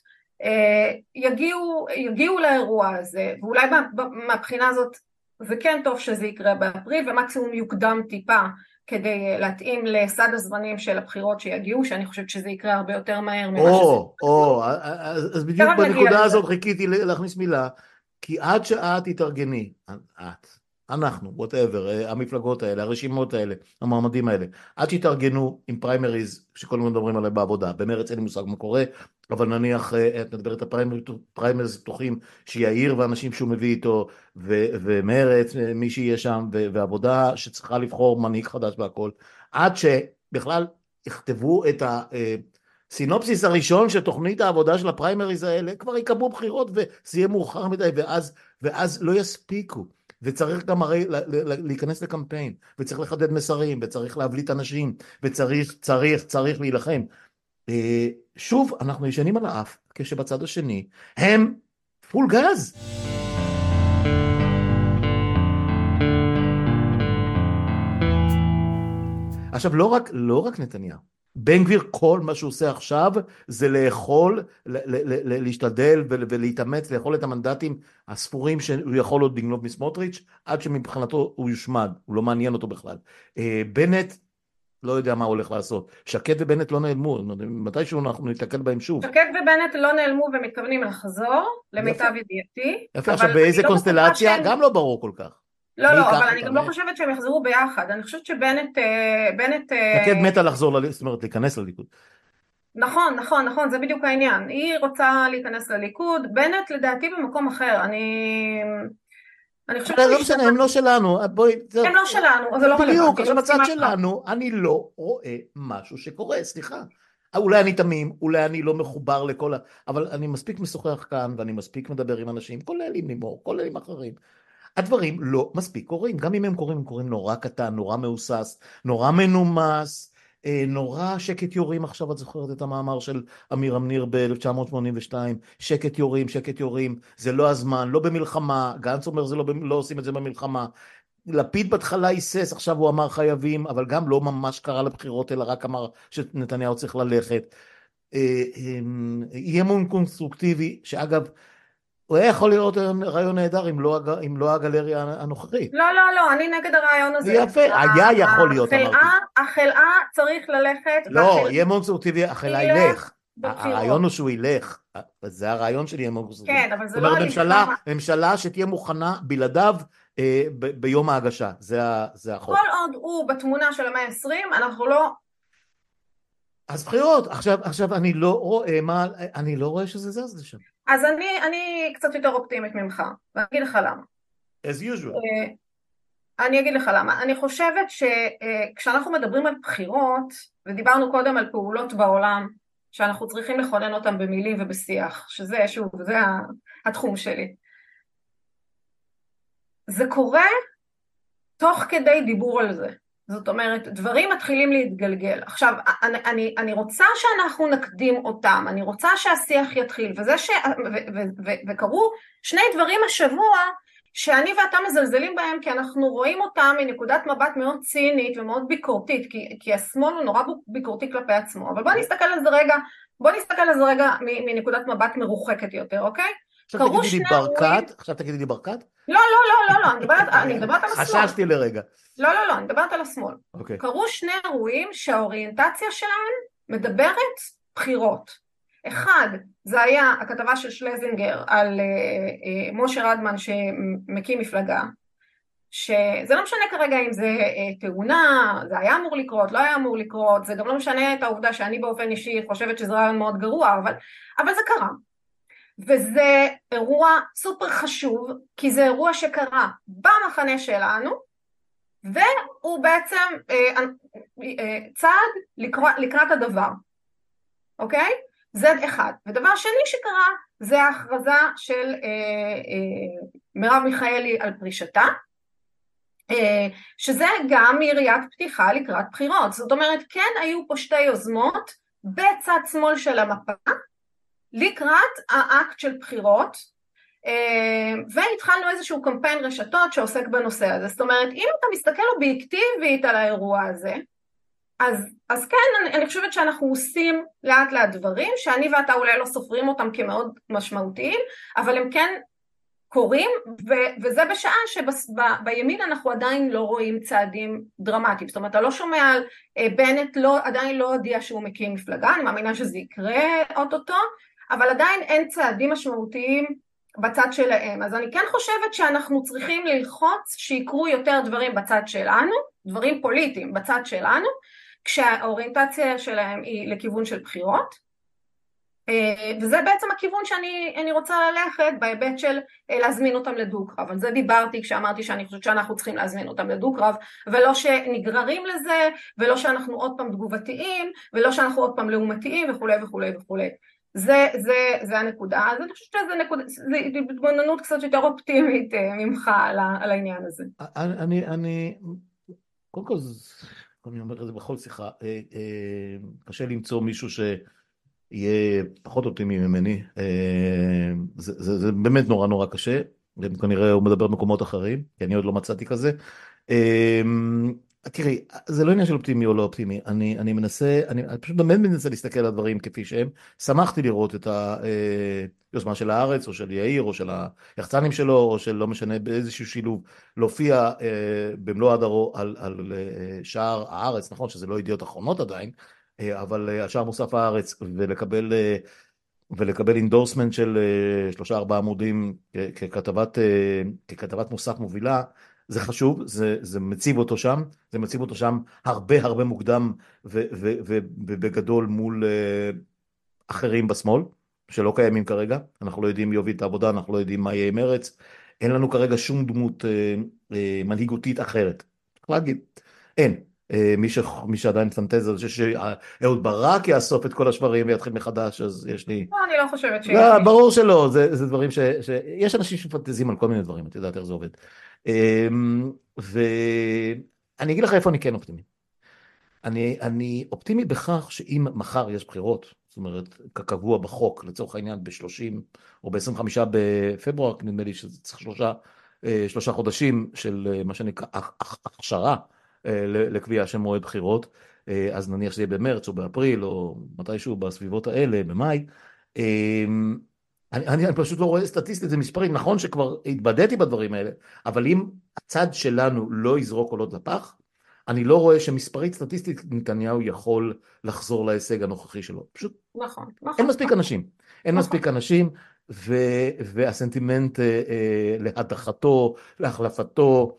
יגיעו, יגיעו לאירוע הזה, ואולי מהבחינה הזאת זה כן טוב שזה יקרה באפריל ומקסימום יוקדם טיפה כדי להתאים לסד הזמנים של הבחירות שיגיעו, שאני חושבת שזה יקרה הרבה יותר מהר ממה שזה... או, או, אז בדיוק בנקודה הזאת חיכיתי להכניס מילה, כי עד שאת תתארגני, את, אנחנו, whatever, המפלגות האלה, הרשימות האלה, המועמדים האלה, עד שיתארגנו עם פריימריז שכל הזמן מדברים עליהם בעבודה, במרץ אין לי מושג מה קורה, אבל נניח את מדברת על פריימריז פתוחים שיאיר ואנשים שהוא מביא איתו, ומרץ, מי שיהיה שם, ועבודה שצריכה לבחור מנהיג חדש והכל, עד שבכלל יכתבו את ה... סינופסיס הראשון של תוכנית העבודה של הפריימריז האלה, כבר יקבעו בחירות וזה יהיה מאוחר מדי ואז, ואז לא יספיקו. וצריך גם הרי להיכנס לקמפיין, וצריך לחדד מסרים, וצריך להבליט אנשים, וצריך, צריך, צריך להילחם. אה, שוב, אנחנו ישנים על האף, כשבצד השני הם פול גז. עכשיו, לא רק, לא רק נתניהו. בן גביר כל מה שהוא עושה עכשיו זה לאכול, להשתדל ולהתאמץ לאכול את המנדטים הספורים שהוא יכול עוד לגנוב מסמוטריץ' עד שמבחינתו הוא יושמד, הוא לא מעניין אותו בכלל. אה, בנט לא יודע מה הולך לעשות. שקד ובנט לא נעלמו, מתישהו אנחנו ניתקל בהם שוב. שקד ובנט לא נעלמו ומתכוונים לחזור, למיטב ידיעתי. יפה, עכשיו באיזה לא קונסטלציה? גם לא ברור כל כך. לא, לא, אבל אני גם לא חושבת שהם יחזרו ביחד, אני חושבת שבנט... אה, בנט... שקד אה, מתה לחזור, זאת אומרת להיכנס לליכוד. נכון, נכון, נכון, זה בדיוק העניין. היא רוצה להיכנס לליכוד, בנט לדעתי במקום אחר, אני... אני חושבת... לא משנה, הם לא שלנו, בואי... הם לא שלנו, זה לא רלוונטי. בדיוק, עכשיו בצד שלנו, אני לא רואה משהו שקורה, סליחה. אולי אני תמים, אולי אני לא מחובר לכל ה... אבל אני מספיק משוחח כאן, ואני מספיק מדבר עם אנשים, כולל עם לימור, כולל עם אחרים. הדברים לא מספיק קורים, גם אם הם קורים, הם קורים נורא קטן, נורא מהוסס, נורא מנומס, אה, נורא שקט יורים, עכשיו את זוכרת את המאמר של אמיר אמניר ב-1982, שקט יורים, שקט יורים, זה לא הזמן, לא במלחמה, גנץ אומר זה לא, לא עושים את זה במלחמה, לפיד בהתחלה היסס, עכשיו הוא אמר חייבים, אבל גם לא ממש קרא לבחירות, אלא רק אמר שנתניהו צריך ללכת. אה, אי אמון קונסטרוקטיבי, שאגב, הוא היה יכול לראות רעיון נהדר אם לא, אם לא הגלריה הנוכחית. לא, לא, לא, אני נגד הרעיון הזה. יפה, היה יכול להיות, אמרתי. החלאה צריך ללכת. לא, יהיה מאוד קונסטרוקטיבי, החלאה ילך. הרעיון הוא שהוא ילך, זה הרעיון של יהיה מאוד קונסטרוקטיבי. כן, אבל זה לא... זאת אומרת, ממשלה, ממשלה שתהיה מוכנה בלעדיו אה, ב- ביום ההגשה, זה, זה החוק. כל עוד הוא בתמונה של המאה ה-20, אנחנו לא... אז בחירות, עכשיו, עכשיו אני לא רואה מה, אני לא רואה שזה זז לשם. אז אני, אני קצת יותר אופטימית ממך, ואני אגיד לך למה. as usual. אה, אני אגיד לך למה. אני חושבת שכשאנחנו אה, מדברים על בחירות, ודיברנו קודם על פעולות בעולם, שאנחנו צריכים לכונן אותן במילים ובשיח, שזה, שוב, זה התחום שלי. זה קורה תוך כדי דיבור על זה. זאת אומרת, דברים מתחילים להתגלגל. עכשיו, אני, אני, אני רוצה שאנחנו נקדים אותם, אני רוצה שהשיח יתחיל, וזה ש... ו, ו, ו, וקרו שני דברים השבוע שאני ואתה מזלזלים בהם כי אנחנו רואים אותם מנקודת מבט מאוד צינית ומאוד ביקורתית, כי, כי השמאל הוא נורא ביקורתי כלפי עצמו, אבל בוא נסתכל על זה רגע, בוא נסתכל על זה רגע מנקודת מבט מרוחקת יותר, אוקיי? עכשיו תגידי לי ברקת, עכשיו תגידי לי ברקת? לא, לא, לא, לא, לא, אני מדברת על השמאל. חששתי לרגע. לא, לא, לא, אני מדברת על השמאל. אוקיי. קרו שני אירועים שהאוריינטציה שלהם מדברת בחירות. אחד, זה היה הכתבה של שלזינגר על אה, אה, משה רדמן שמקים מפלגה, שזה לא משנה כרגע אם זה אה, תאונה, זה היה אמור לקרות, לא היה אמור לקרות, זה גם לא משנה את העובדה שאני באופן אישי חושבת שזה רעיון מאוד גרוע, אבל, אבל זה קרה. וזה אירוע סופר חשוב, כי זה אירוע שקרה במחנה שלנו, והוא בעצם אה, אה, צעד לקראת, לקראת הדבר, אוקיי? זה אחד. ודבר שני שקרה זה ההכרזה של אה, אה, מרב מיכאלי על פרישתה, אה, שזה גם יריית פתיחה לקראת בחירות. זאת אומרת, כן היו פה שתי יוזמות בצד שמאל של המפה, לקראת האקט של בחירות, והתחלנו איזשהו קמפיין רשתות שעוסק בנושא הזה. זאת אומרת, אם אתה מסתכל אובייקטיבית על האירוע הזה, אז, אז כן, אני, אני חושבת שאנחנו עושים לאט לאט דברים שאני ואתה אולי לא סופרים אותם כמאוד משמעותיים, אבל הם כן קורים, ו, וזה בשעה שבימין אנחנו עדיין לא רואים צעדים דרמטיים. זאת אומרת, אתה לא שומע על אה, בנט לא, עדיין לא הודיע שהוא מקים מפלגה, אני מאמינה שזה יקרה אוטוטו, אבל עדיין אין צעדים משמעותיים בצד שלהם. אז אני כן חושבת שאנחנו צריכים ללחוץ שיקרו יותר דברים בצד שלנו, דברים פוליטיים בצד שלנו, כשהאוריינטציה שלהם היא לכיוון של בחירות אה, וזה בעצם הכיוון שאני רוצה ללכת בהיבט של אה, להזמין אותם לדו-קרב. על זה דיברתי כשאמרתי שאני חושבת שאנחנו צריכים להזמין אותם לדו-קרב ולא שנגררים לזה ולא שאנחנו עוד פעם תגובתיים ולא שאנחנו עוד פעם לעומתיים וכולי וכולי וכולי. זה, זה, זה הנקודה, אז אני חושבת שזו נקודה, זו התבוננות קצת יותר אופטימית אה, ממך על, על העניין הזה. אני, אני, קודם כל אני אומר את זה בכל שיחה, אה, אה, קשה למצוא מישהו שיהיה פחות אופטימי ממני, אה, זה, זה, זה באמת נורא נורא קשה, כנראה הוא מדבר במקומות אחרים, כי אני עוד לא מצאתי כזה. תראי, זה לא עניין של אופטימי או לא אופטימי, אני, אני מנסה, אני, אני פשוט באמת מנסה להסתכל על הדברים כפי שהם. שמחתי לראות את היוזמה אה, של הארץ, או של יאיר, או של היחצנים שלו, או של לא משנה באיזשהו שילוב, להופיע אה, במלוא הדרו על, על אה, שער הארץ, נכון שזה לא ידיעות אחרונות עדיין, אה, אבל אה, על שער מוסף הארץ, ולקבל... אה, ולקבל endorsement של אה, שלושה ארבעה עמודים ככתבת, אה, ככתבת מוסף מובילה, זה חשוב, זה, זה מציב אותו שם, זה מציב אותו שם הרבה הרבה מוקדם ובגדול מול uh, אחרים בשמאל, שלא קיימים כרגע, אנחנו לא יודעים מי יוביל את העבודה, אנחנו לא יודעים מה יהיה עם מרץ, אין לנו כרגע שום דמות uh, uh, מנהיגותית אחרת, צריך להגיד, אין. מי, ש... מי שעדיין פנטז על זה שאהוד ברק יאסוף את כל השברים ויתחיל מחדש, אז יש לי... לא, אני לא חושבת שיש... לא, ברור שלא, זה, זה דברים ש... ש... יש אנשים שמפנטזים על כל מיני דברים, את יודעת איך זה עובד. אמ, ואני אגיד לך איפה אני כן אופטימי. אני, אני אופטימי בכך שאם מחר יש בחירות, זאת אומרת, כקבוע בחוק, לצורך העניין ב-30 או ב-25 בפברואר, נדמה לי שזה צריך שלושה, אה, שלושה חודשים של אה, מה שנקרא הכשרה אה, לקביעה של מועד בחירות, אז נניח שזה יהיה במרץ או באפריל או מתישהו בסביבות האלה, במאי, אמ, אני, אני, אני פשוט לא רואה סטטיסטית, זה מספרים, נכון שכבר התבדיתי בדברים האלה, אבל אם הצד שלנו לא יזרוק קולות לפח, אני לא רואה שמספרית סטטיסטית נתניהו יכול לחזור להישג הנוכחי שלו. פשוט נכון, נכון. אין מספיק נכון. אנשים. אין נכון. מספיק אנשים, ו, והסנטימנט אה, אה, להדחתו, להחלפתו,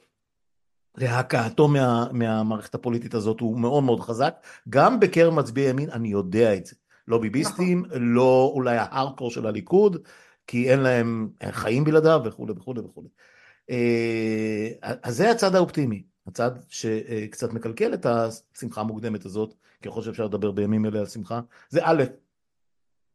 להקעתו מה, מהמערכת הפוליטית הזאת הוא מאוד מאוד חזק. גם בקרב מצביעי ימין, אני יודע את זה. לא ביביסטים, נכון. לא אולי ההארדקור של הליכוד, כי אין להם חיים בלעדיו וכולי וכולי וכולי. אה, אז זה הצד האופטימי, הצד שקצת מקלקל את השמחה המוקדמת הזאת, חושב שאפשר לדבר בימים אלה על שמחה, זה א',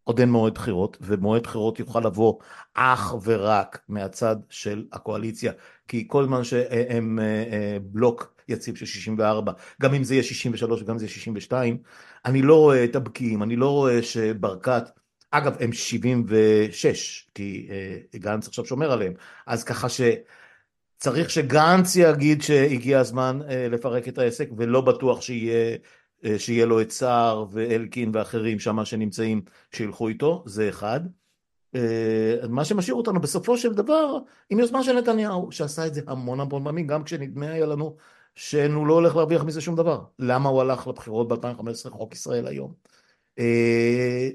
עוד אין מועד בחירות, ומועד בחירות יוכל לבוא אך ורק מהצד של הקואליציה, כי כל זמן שהם אה, אה, בלוק יציב של 64, גם אם זה יהיה 63 וגם אם זה יהיה 62, אני לא רואה את הבקיעים, אני לא רואה שברקת, אגב הם 76, כי אה, גנץ עכשיו שומר עליהם, אז ככה שצריך שגנץ יגיד שהגיע הזמן אה, לפרק את העסק, ולא בטוח שיהיה, אה, שיהיה לו את סער ואלקין ואחרים שם שנמצאים שילכו איתו, זה אחד. Uh, מה שמשאיר אותנו בסופו של דבר עם יוזמה של נתניהו שעשה את זה המון המון פעמים גם כשנדמה היה לנו שהוא לא הולך להרוויח מזה שום דבר. למה הוא הלך לבחירות ב-2015, חוק ישראל היום? אה,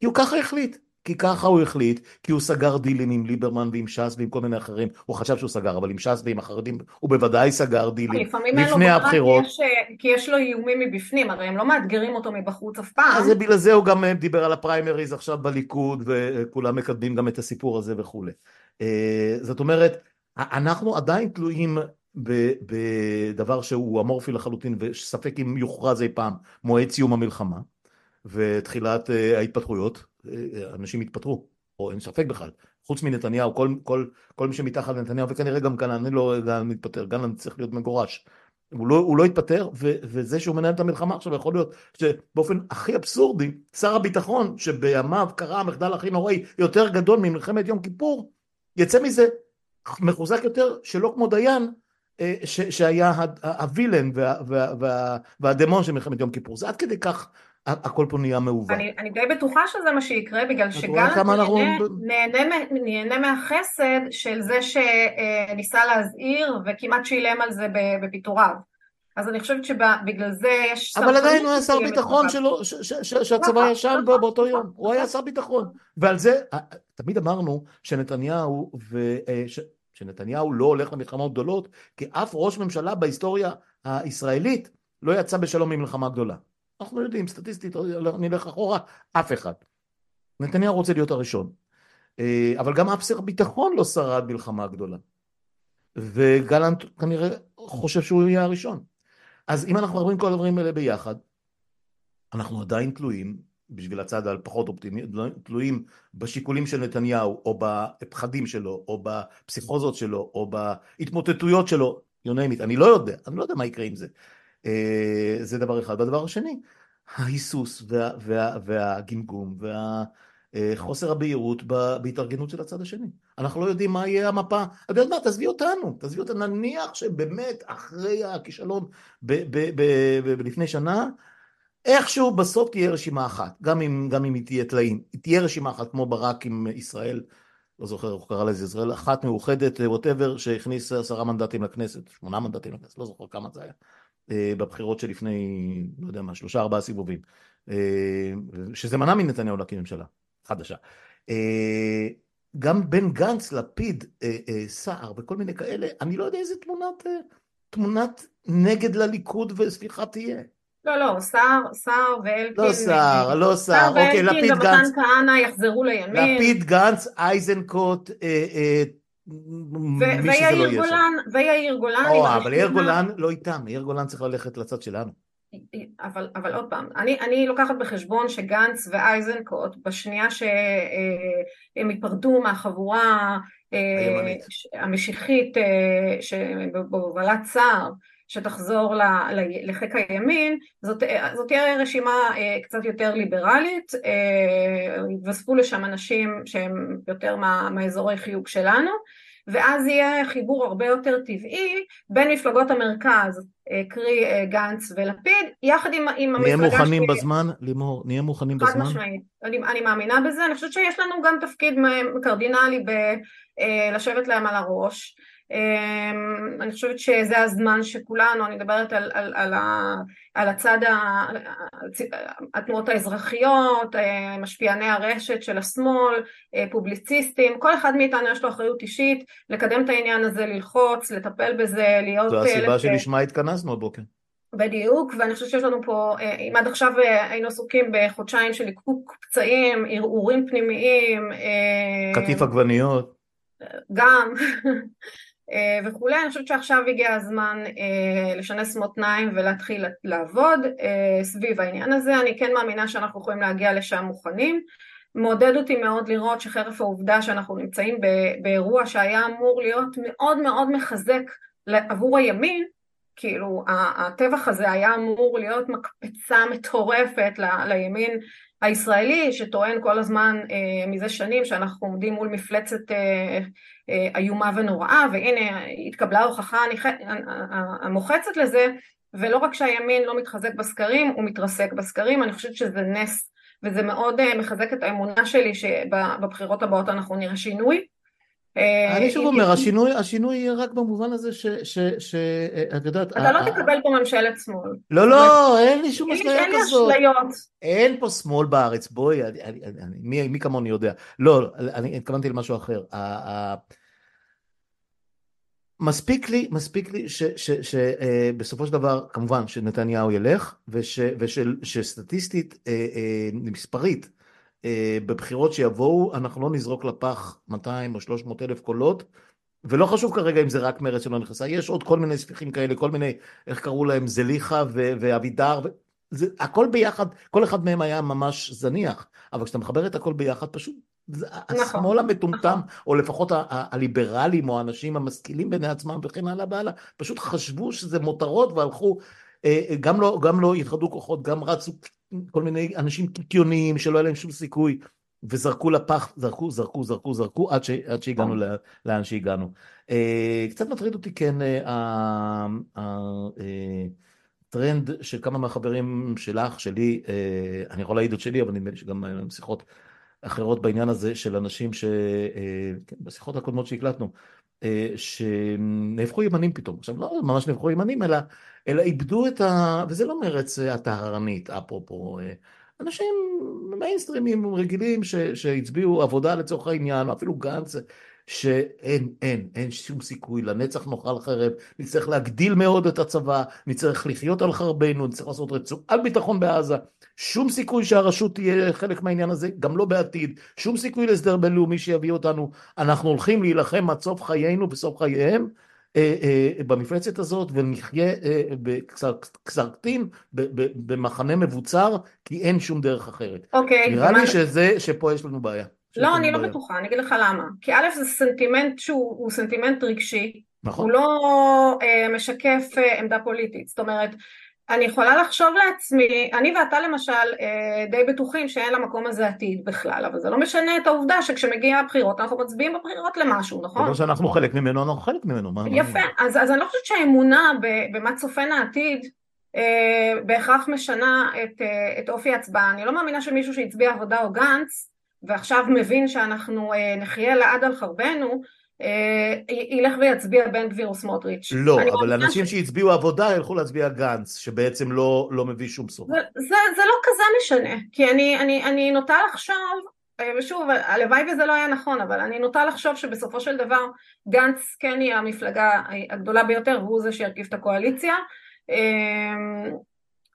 כי הוא ככה החליט. כי ככה הוא החליט, כי הוא סגר דילים עם ליברמן ועם ש"ס ועם כל מיני אחרים, הוא חשב שהוא סגר, אבל עם ש"ס ועם החרדים הוא בוודאי סגר דילים לפני הבחירות. כי יש, כי יש לו איומים מבפנים, הרי הם לא מאתגרים אותו מבחוץ אף פעם. אז בגלל זה הוא גם דיבר על הפריימריז עכשיו בליכוד, וכולם מקדמים גם את הסיפור הזה וכולי. אה, זאת אומרת, אנחנו עדיין תלויים בדבר שהוא אמורפי לחלוטין וספק אם יוכרז אי פעם מועד סיום המלחמה ותחילת אה, ההתפתחויות, אה, אנשים יתפטרו, או אין ספק בכלל, חוץ מנתניהו, כל, כל, כל מי שמתחת לנתניהו וכנראה גם כאן אני לא גלנט מתפטר, גלנט צריך להיות מגורש, הוא לא, הוא לא התפטר ו, וזה שהוא מנהל את המלחמה עכשיו יכול להיות שבאופן הכי אבסורדי שר הביטחון שבימיו קרה המחדל הכי נוראי יותר גדול ממלחמת יום כיפור יצא מזה מחוזק יותר, שלא כמו דיין, אה, ש, שהיה הווילן וה, וה, וה, והדמון של מלחמת יום כיפור. זה עד כדי כך הכל פה נהיה מעוות. אני, אני די בטוחה שזה מה שיקרה, בגלל שגלנט נהנה, נהנה, נהנה מהחסד של זה שניסה להזהיר וכמעט שילם על זה בפיטוריו. אז אני חושבת שבגלל זה יש... אבל עדיין הוא היה שר ביטחון שלו, שהצבא נכון, ישן בו נכון, באותו יום, נכון. הוא היה שר ביטחון. ועל זה, תמיד אמרנו שנתניהו, אה, שנתניהו לא הולך למלחמות גדולות, כי אף ראש ממשלה בהיסטוריה הישראלית לא יצא בשלום ממלחמה גדולה. אנחנו יודעים, סטטיסטית, נלך אחורה, אף אחד. נתניהו רוצה להיות הראשון. אה, אבל גם אף שר ביטחון לא שרד מלחמה גדולה. וגלנט כנראה חושב שהוא יהיה הראשון. אז אם אנחנו מדברים כל הדברים האלה ביחד, אנחנו עדיין תלויים, בשביל הצד הפחות אופטימי, תלויים בשיקולים של נתניהו, או בפחדים שלו, או בפסיכוזות שלו, או בהתמוטטויות שלו, you name it, אני לא יודע, אני לא יודע מה יקרה עם זה. אה, זה דבר אחד. והדבר השני, ההיסוס וה, וה, והגמגום והחוסר הבהירות בהתארגנות של הצד השני. אנחנו לא יודעים מה יהיה המפה. את יודעת מה, תעזבי אותנו, תעזבי אותנו, נניח שבאמת אחרי הכישלון לפני שנה, איכשהו בסוף תהיה רשימה אחת, גם אם, גם אם היא תהיה טלאים, היא תהיה רשימה אחת כמו ברק עם ישראל, לא זוכר איך קרא לזה, ישראל אחת מאוחדת, ווטאבר, שהכניס עשרה מנדטים לכנסת, שמונה מנדטים לכנסת, לא זוכר כמה זה היה. אה, בבחירות שלפני, לא יודע מה, שלושה ארבעה סיבובים, אה, שזה מנע מנתניהו להקים ממשלה חדשה. אה, גם בן גנץ, לפיד, סער וכל מיני כאלה, אני לא יודע איזה תמונת, תמונת נגד לליכוד וסליחה תהיה. לא, לא, סער, סער ואלקין. לא סער, לא סער, אוקיי, לפיד גנץ. סער ואלקין ומתן כהנא יחזרו לימין. לפיד גנץ, איזנקוט, ויאיר גולן, ויאיר גולן. או, אבל יאיר גולן לא איתם, יאיר גולן צריך ללכת לצד שלנו. אבל, אבל עוד פעם, אני, אני לוקחת בחשבון שגנץ ואייזנקוט בשנייה שהם ייפרדו מהחבורה אה, המשיחית אה, בהובלת סער שתחזור לחיק הימין, זאת, זאת תהיה רשימה אה, קצת יותר ליברלית, יתווספו לשם אנשים שהם יותר מה, מהאזורי חיוג שלנו, ואז יהיה חיבור הרבה יותר טבעי בין מפלגות המרכז, אה, קרי אה, גנץ ולפיד, יחד עם, עם המפלגה שלי. נהיה מוכנים. בזמן, לימור? נהיה מוכנים חד בזמן? חד משמעית. אני, אני מאמינה בזה, אני חושבת שיש לנו גם תפקיד קרדינלי בלשבת להם על הראש. אמ, אני חושבת שזה הזמן שכולנו, אני מדברת על, על, על, על הצד, התנועות האזרחיות, אה, משפיעני הרשת של השמאל, אה, פובליציסטים, כל אחד מאיתנו יש לו אחריות אישית לקדם את העניין הזה, ללחוץ, לטפל בזה, להיות... זו הסיבה שלשמה התכנסנו הבוקר. בדיוק, ואני חושבת שיש לנו פה, אה, אם עד עכשיו היינו עסוקים בחודשיים של ליקוק פצעים, ערעורים פנימיים, קטיף עגבניות. גם, אה, וכולי, אני חושבת שעכשיו הגיע הזמן אה, לשנס מותניים ולהתחיל לעבוד אה, סביב העניין הזה, אני כן מאמינה שאנחנו יכולים להגיע לשם מוכנים, מעודד אותי מאוד לראות שחרף העובדה שאנחנו נמצאים באירוע שהיה אמור להיות מאוד מאוד מחזק עבור הימין, כאילו הטבח הזה היה אמור להיות מקפצה מטורפת לימין הישראלי שטוען כל הזמן אה, מזה שנים שאנחנו עומדים מול מפלצת אה, אה, איומה ונוראה והנה התקבלה ההוכחה המוחצת לזה ולא רק שהימין לא מתחזק בסקרים הוא מתרסק בסקרים אני חושבת שזה נס וזה מאוד אה, מחזק את האמונה שלי שבבחירות הבאות אנחנו נראה שינוי. אה, אני שוב אומר, השינוי, השינוי יהיה רק במובן הזה ש... ש, ש את יודעת... אתה לא תקבל פה ממשלת שמאל. לא, לא, אין לי שום אשליה כזאת. אין לי אשליות. אין פה שמאל בארץ, בואי, מי, כמוני יודע. לא, אני התכוונתי למשהו אחר. מספיק לי, מספיק לי שבסופו של דבר, כמובן, שנתניהו ילך, ושסטטיסטית, אה, אה, מספרית, אה, בבחירות שיבואו אנחנו לא נזרוק לפח 200 או 300 אלף קולות ולא חשוב כרגע אם זה רק מרצ שלא נכנסה, יש עוד כל מיני ספיחים כאלה, כל מיני, איך קראו להם, זליכה ואבידר, זה, הכל ביחד, כל אחד מהם היה ממש זניח, אבל כשאתה מחבר את הכל ביחד פשוט, זה, נכון, השמאל המטומטם, נכון. או לפחות הליברלים או האנשים המשכילים בעיני עצמם וכן הלאה והלאה, פשוט חשבו שזה מותרות והלכו, אה, גם לא, גם לא התחדו כוחות, גם רצו כל מיני אנשים קיקיוניים שלא היה להם שום סיכוי וזרקו לפח, זרקו, זרקו, זרקו, זרקו, עד, ש, עד שהגענו לאן שהגענו. אה, קצת מטריד אותי, כן, הטרנד של כמה מהחברים שלך, שלי, אני יכול להעיד את שלי, אבל נדמה לי שגם שיחות אחרות בעניין הזה של אנשים שבשיחות כן, הקודמות שהקלטנו, שנהפכו ימנים פתאום. עכשיו, לא ממש נהפכו ימנים, אלא, אלא איבדו את ה... וזה לא מרץ הטהרנית, אפרופו. אנשים מיינסטרימים רגילים ש, שהצביעו עבודה לצורך העניין, או אפילו גנץ, שאין, אין, אין שום סיכוי, לנצח נאכל חרב, נצטרך להגדיל מאוד את הצבא, נצטרך לחיות על חרבנו, נצטרך לעשות רצועת ביטחון בעזה, שום סיכוי שהרשות תהיה חלק מהעניין הזה, גם לא בעתיד, שום סיכוי להסדר בינלאומי שיביא אותנו, אנחנו הולכים להילחם עד סוף חיינו בסוף חייהם, אה, אה, במפלצת הזאת ונחיה אה, בקסרקטין, במחנה מבוצר, כי אין שום דרך אחרת. אוקיי. נראה לי שזה, שפה יש לנו בעיה. לא, אני לא בטוחה, אני אגיד לך למה. כי א' זה סנטימנט שהוא סנטימנט רגשי, נכון. הוא לא אה, משקף אה, עמדה פוליטית, זאת אומרת, אני יכולה לחשוב לעצמי, אני ואתה למשל אה, די בטוחים שאין למקום הזה עתיד בכלל, אבל זה לא משנה את העובדה שכשמגיע הבחירות אנחנו מצביעים בבחירות למשהו, נכון? כמו שאנחנו חלק ממנו, אנחנו חלק ממנו. מה, יפה, מה... אז, אז אני לא חושבת שהאמונה במה צופן העתיד אה, בהכרח משנה את, אה, את אופי ההצבעה. אני לא מאמינה שמישהו שהצביע עבודה או גנץ ועכשיו מבין שאנחנו אה, נחיה לעד על חרבנו, אה, ילך ויצביע בן גביר או סמוטריץ'. לא, אבל אנשים ש... שהצביעו עבודה ילכו להצביע גנץ, שבעצם לא, לא מביא שום סוף. זה, זה, זה לא כזה משנה, כי אני, אני, אני נוטה לחשוב, אה, ושוב, הלוואי וזה לא היה נכון, אבל אני נוטה לחשוב שבסופו של דבר גנץ כן יהיה המפלגה הגדולה ביותר, והוא זה שירכיב את הקואליציה.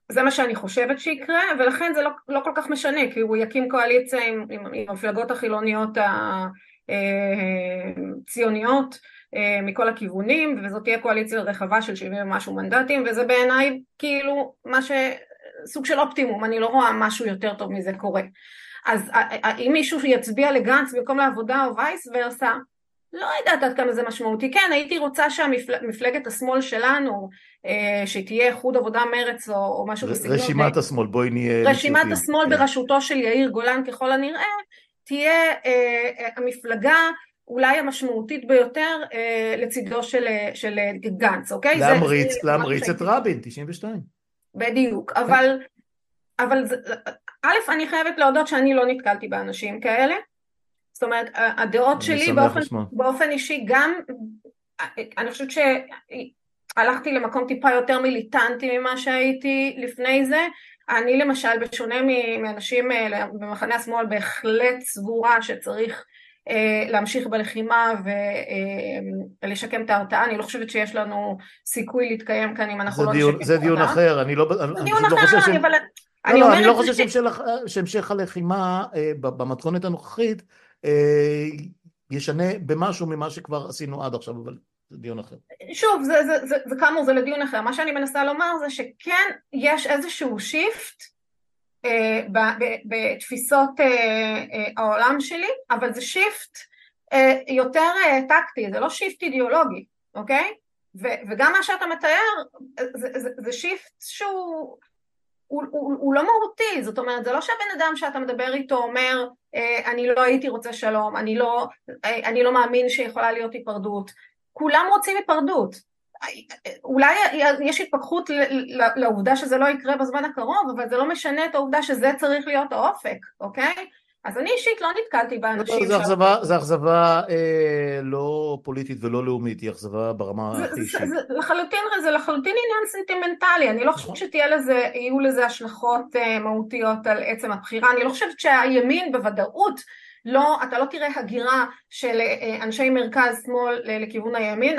זה מה שאני חושבת שיקרה, ולכן זה לא, לא כל כך משנה, כי הוא יקים קואליציה עם, עם, עם המפלגות החילוניות הציוניות אה, אה, מכל הכיוונים, וזאת תהיה קואליציה רחבה של 70 ומשהו מנדטים, וזה בעיניי כאילו מה ש... סוג של אופטימום, אני לא רואה משהו יותר טוב מזה קורה. אז אם מישהו יצביע לגנץ במקום לעבודה או וייס ורסה, לא יודעת עד כמה זה משמעותי. כן, הייתי רוצה שהמפלגת השמאל שלנו, אה, שתהיה איחוד עבודה מרץ או, או משהו בסגנון. רשימת השמאל, בואי נהיה... רשימת. השמאל כן. בראשותו של יאיר גולן ככל הנראה, תהיה אה, אה, המפלגה אולי המשמעותית ביותר אה, לצידו של, אה, של גנץ, אוקיי? להמריץ, זה, להמריץ את רבין, 92. בדיוק, כן. אבל, אבל א', אני חייבת להודות שאני לא נתקלתי באנשים כאלה. זאת אומרת, הדעות שלי באופן, באופן אישי גם, אני חושבת שהלכתי למקום טיפה יותר מיליטנטי ממה שהייתי לפני זה. אני למשל, בשונה מאנשים אה, במחנה השמאל, בהחלט סבורה שצריך אה, להמשיך בלחימה ולשקם אה, את ההרתעה. אני לא חושבת שיש לנו סיכוי להתקיים כאן אם אנחנו לא נשקם את ההרתעה. זה דיון אחר, אני לא... זה דיון לא אחר, אבל... לא, לא, אני לא חושב שהמשך הלחימה במתכונת הנוכחית ישנה במשהו ממה שכבר עשינו עד עכשיו, אבל זה דיון אחר. שוב, זה, זה, זה, זה כאמור, זה לדיון אחר. מה שאני מנסה לומר זה שכן יש איזשהו שיפט אה, בתפיסות אה, אה, העולם שלי, אבל זה shift אה, יותר אה, טקטי, זה לא shift אידיאולוגי, אוקיי? ו, וגם מה שאתה מתאר זה, זה, זה shift שהוא הוא, הוא, הוא לא מהותי, זאת אומרת זה לא שהבן אדם שאתה מדבר איתו אומר אה, אני לא הייתי רוצה שלום, אני לא, אה, אני לא מאמין שיכולה להיות היפרדות, כולם רוצים היפרדות, אולי יש התפכחות לעובדה שזה לא יקרה בזמן הקרוב, אבל זה לא משנה את העובדה שזה צריך להיות האופק, אוקיי? אז אני אישית לא נתקלתי באנשים... לא, זה אכזבה, אה, לא פוליטית ולא לאומית, היא אכזבה ברמה. זה, זה, לחלוטין, זה לחלוטין עניין סנטימנטלי, אני לא חושבת נכון. שתהיה לזה, יהיו לזה השלכות אה, מהותיות על עצם הבחירה, אני לא חושבת שהימין בוודאות לא, אתה לא תראה הגירה של אה, אנשי מרכז שמאל לכיוון הימין,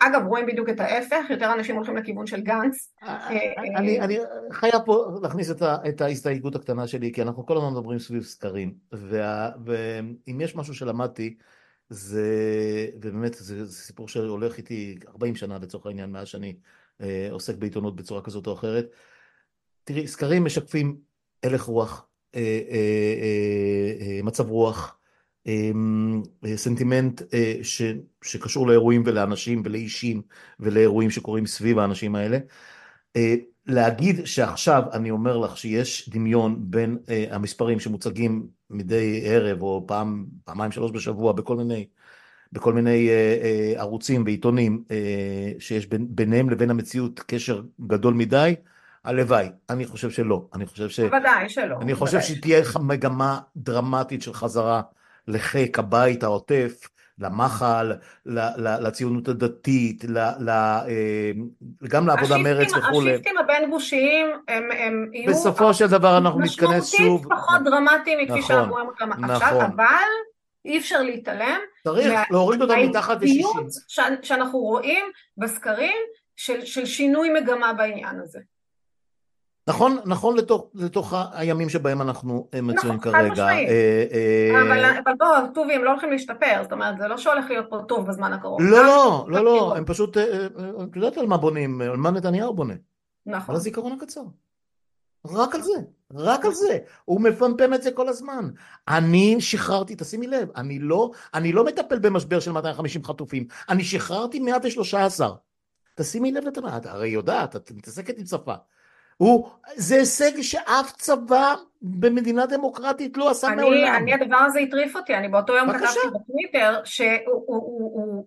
אגב רואים בדיוק את ההפך, יותר אנשים הולכים לכיוון של גנץ. אה, אה, אני, אני חייב פה להכניס את, ה, את ההסתייגות הקטנה שלי, כי אנחנו כל הזמן מדברים סביב סקרים, וה, ואם יש משהו שלמדתי, זה, ובאמת זה, זה סיפור שהולך איתי 40 שנה לצורך העניין, מאז שאני אה, עוסק בעיתונות בצורה כזאת או אחרת. תראי, סקרים משקפים הלך רוח, אה, אה, אה, מצב רוח, סנטימנט ש, שקשור לאירועים ולאנשים ולאישים ולאירועים שקורים סביב האנשים האלה. להגיד שעכשיו אני אומר לך שיש דמיון בין המספרים שמוצגים מדי ערב או פעם, פעמיים שלוש בשבוע בכל מיני, בכל מיני אה, אה, ערוצים ועיתונים אה, שיש ביניהם לבין המציאות קשר גדול מדי, הלוואי, אני חושב שלא, אני חושב ש... בוודאי שלא. אני חושב שתהיה מגמה דרמטית של חזרה לחיק הבית העוטף, למח"ל, לציונות הדתית, אה, גם לעבודה מרץ וכולי. השיפטים הבין גושיים הם, הם יהיו... בסופו של דבר אנחנו נתכנס שוב. משמעותית פחות דרמטיים מכפי נכון, שאנחנו רואים אותם נכון. עכשיו, אבל אי אפשר להתעלם. צריך להוריד אותם מתחת ל-60. שאנחנו רואים בסקרים של, של שינוי מגמה בעניין הזה. נכון, נכון לתוך, לתוך הימים שבהם אנחנו אה, מצויים נכון, כרגע. אה, אה, אבל, אבל בוא, טובי, הם לא הולכים להשתפר, זאת אומרת, זה לא שהולך להיות פה טוב בזמן הקרוב. לא, לא, לא, לא, הם פשוט, את יודעת על מה בונים, על מה נתניהו בונה. נכון. על הזיכרון הקצר. רק על זה, רק על זה. הוא מפמפם את זה כל הזמן. אני שחררתי, תשימי לב, אני לא, אני לא מטפל במשבר של 250 חטופים, אני שחררתי 113. תשימי לב, את הרי יודעת, את מתעסקת עם שפה. הוא, זה הישג שאף צבא במדינה דמוקרטית לא עשה אני, מעולם. אני, הדבר הזה הטריף אותי, אני באותו יום בקשה. כתבתי בטוויטר שהוא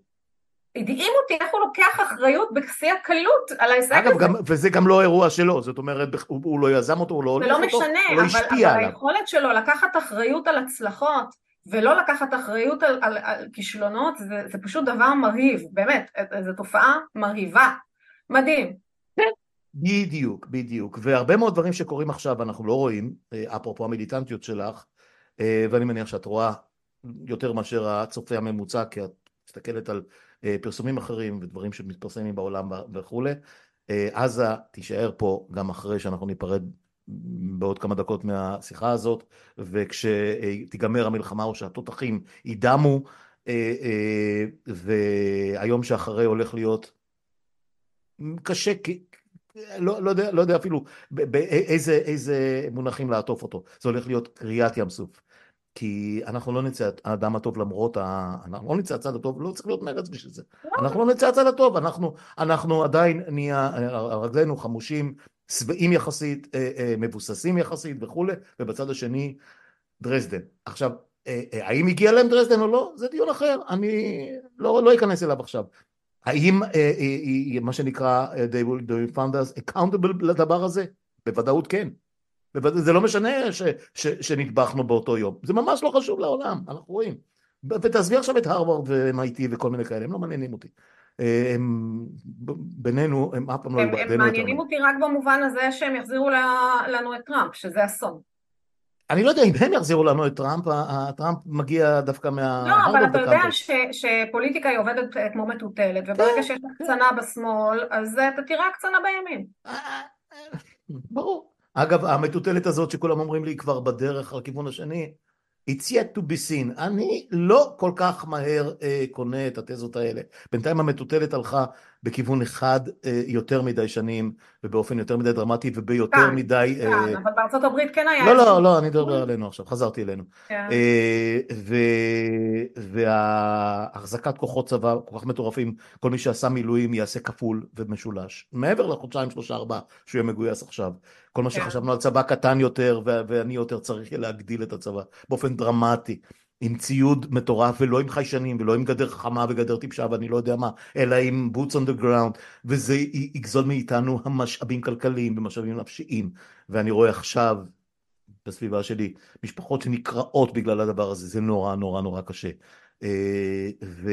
הדהים אותי איך הוא לוקח אחריות בשיא הקלות על ההישג הזה. אגב, גם, וזה גם לא אירוע שלו, זאת אומרת, הוא, הוא לא יזם אותו, הוא לא הולך אותו, משנה, הוא לא השפיע עליו. אבל היכולת שלו לקחת אחריות על הצלחות ולא לקחת אחריות על, על, על כישלונות, זה, זה פשוט דבר מרהיב, באמת, זו תופעה מרהיבה, מדהים. בדיוק, בדיוק. והרבה מאוד דברים שקורים עכשיו אנחנו לא רואים, אה, אפרופו המיליטנטיות שלך, אה, ואני מניח שאת רואה יותר מאשר הצופה הממוצע, כי את מסתכלת על אה, פרסומים אחרים ודברים שמתפרסמים בעולם וכולי. עזה תישאר פה גם אחרי שאנחנו ניפרד בעוד כמה דקות מהשיחה הזאת, וכשתיגמר המלחמה או שהתותחים יידמו, והיום שאחרי הולך להיות קשה לא, לא, יודע, לא יודע אפילו באיזה איזה מונחים לעטוף אותו. זה הולך להיות קריאת ים סוף. כי אנחנו לא נצא האדם הטוב למרות ה... אנחנו לא נצא הצד הטוב, לא צריך להיות מרץ בשביל זה. אנחנו לא נצא הצד הטוב, אנחנו, אנחנו עדיין נהיה, רגלינו חמושים, שבעים יחסית, אה, אה, מבוססים יחסית וכולי, ובצד השני דרזדן. עכשיו, אה, האם הגיע להם דרזדן או לא? זה דיון אחר, אני לא, לא אכנס אליו עכשיו. האם אה, אה, אה, מה שנקרא they will they found us accountable לדבר הזה? בוודאות כן. זה לא משנה ש, ש, שנטבחנו באותו יום, זה ממש לא חשוב לעולם, אנחנו רואים. ותעזבי עכשיו את הרווארד ו-MIT וכל מיני כאלה, הם לא מעניינים אותי. הם בינינו, הם אף פעם לא היו בעדינו. הם מעניינים אותי רק במובן הזה שהם יחזירו לנו את טראמפ, שזה אסון. אני לא יודע אם הם יחזירו לנו את טראמפ, טראמפ מגיע דווקא מה... לא, אבל אתה יודע ש, שפוליטיקה היא עובדת כמו מטוטלת, וברגע שיש הקצנה בשמאל, אז אתה תראה הקצנה בימין. ברור. אגב, המטוטלת הזאת שכולם אומרים לי היא כבר בדרך לכיוון השני, It's yet to be seen. אני לא כל כך מהר אה, קונה את התזות האלה. בינתיים המטוטלת הלכה בכיוון אחד אה, יותר מדי שנים, ובאופן יותר מדי דרמטי, וביותר כאן, מדי... כאן, אה... אבל בארצות הברית כן היה... לא, לא, לא, אני מדבר עלינו עכשיו, חזרתי אלינו. כן. אה, ו... והחזקת כוחות צבא כל כך מטורפים, כל מי שעשה מילואים יעשה כפול ומשולש. מעבר לחודשיים, שלושה, ארבעה, שהוא יהיה מגויס עכשיו. כל מה כן. שחשבנו על צבא קטן יותר, ואני יותר צריך להגדיל את הצבא, באופן דרמטי. עם ציוד מטורף ולא עם חיישנים ולא עם גדר חכמה וגדר טיפשה ואני לא יודע מה, אלא עם boots on the ground וזה יגזול מאיתנו המשאבים כלכליים ומשאבים נפשיים ואני רואה עכשיו בסביבה שלי משפחות שנקרעות בגלל הדבר הזה, זה נורא נורא נורא קשה. אה, ו,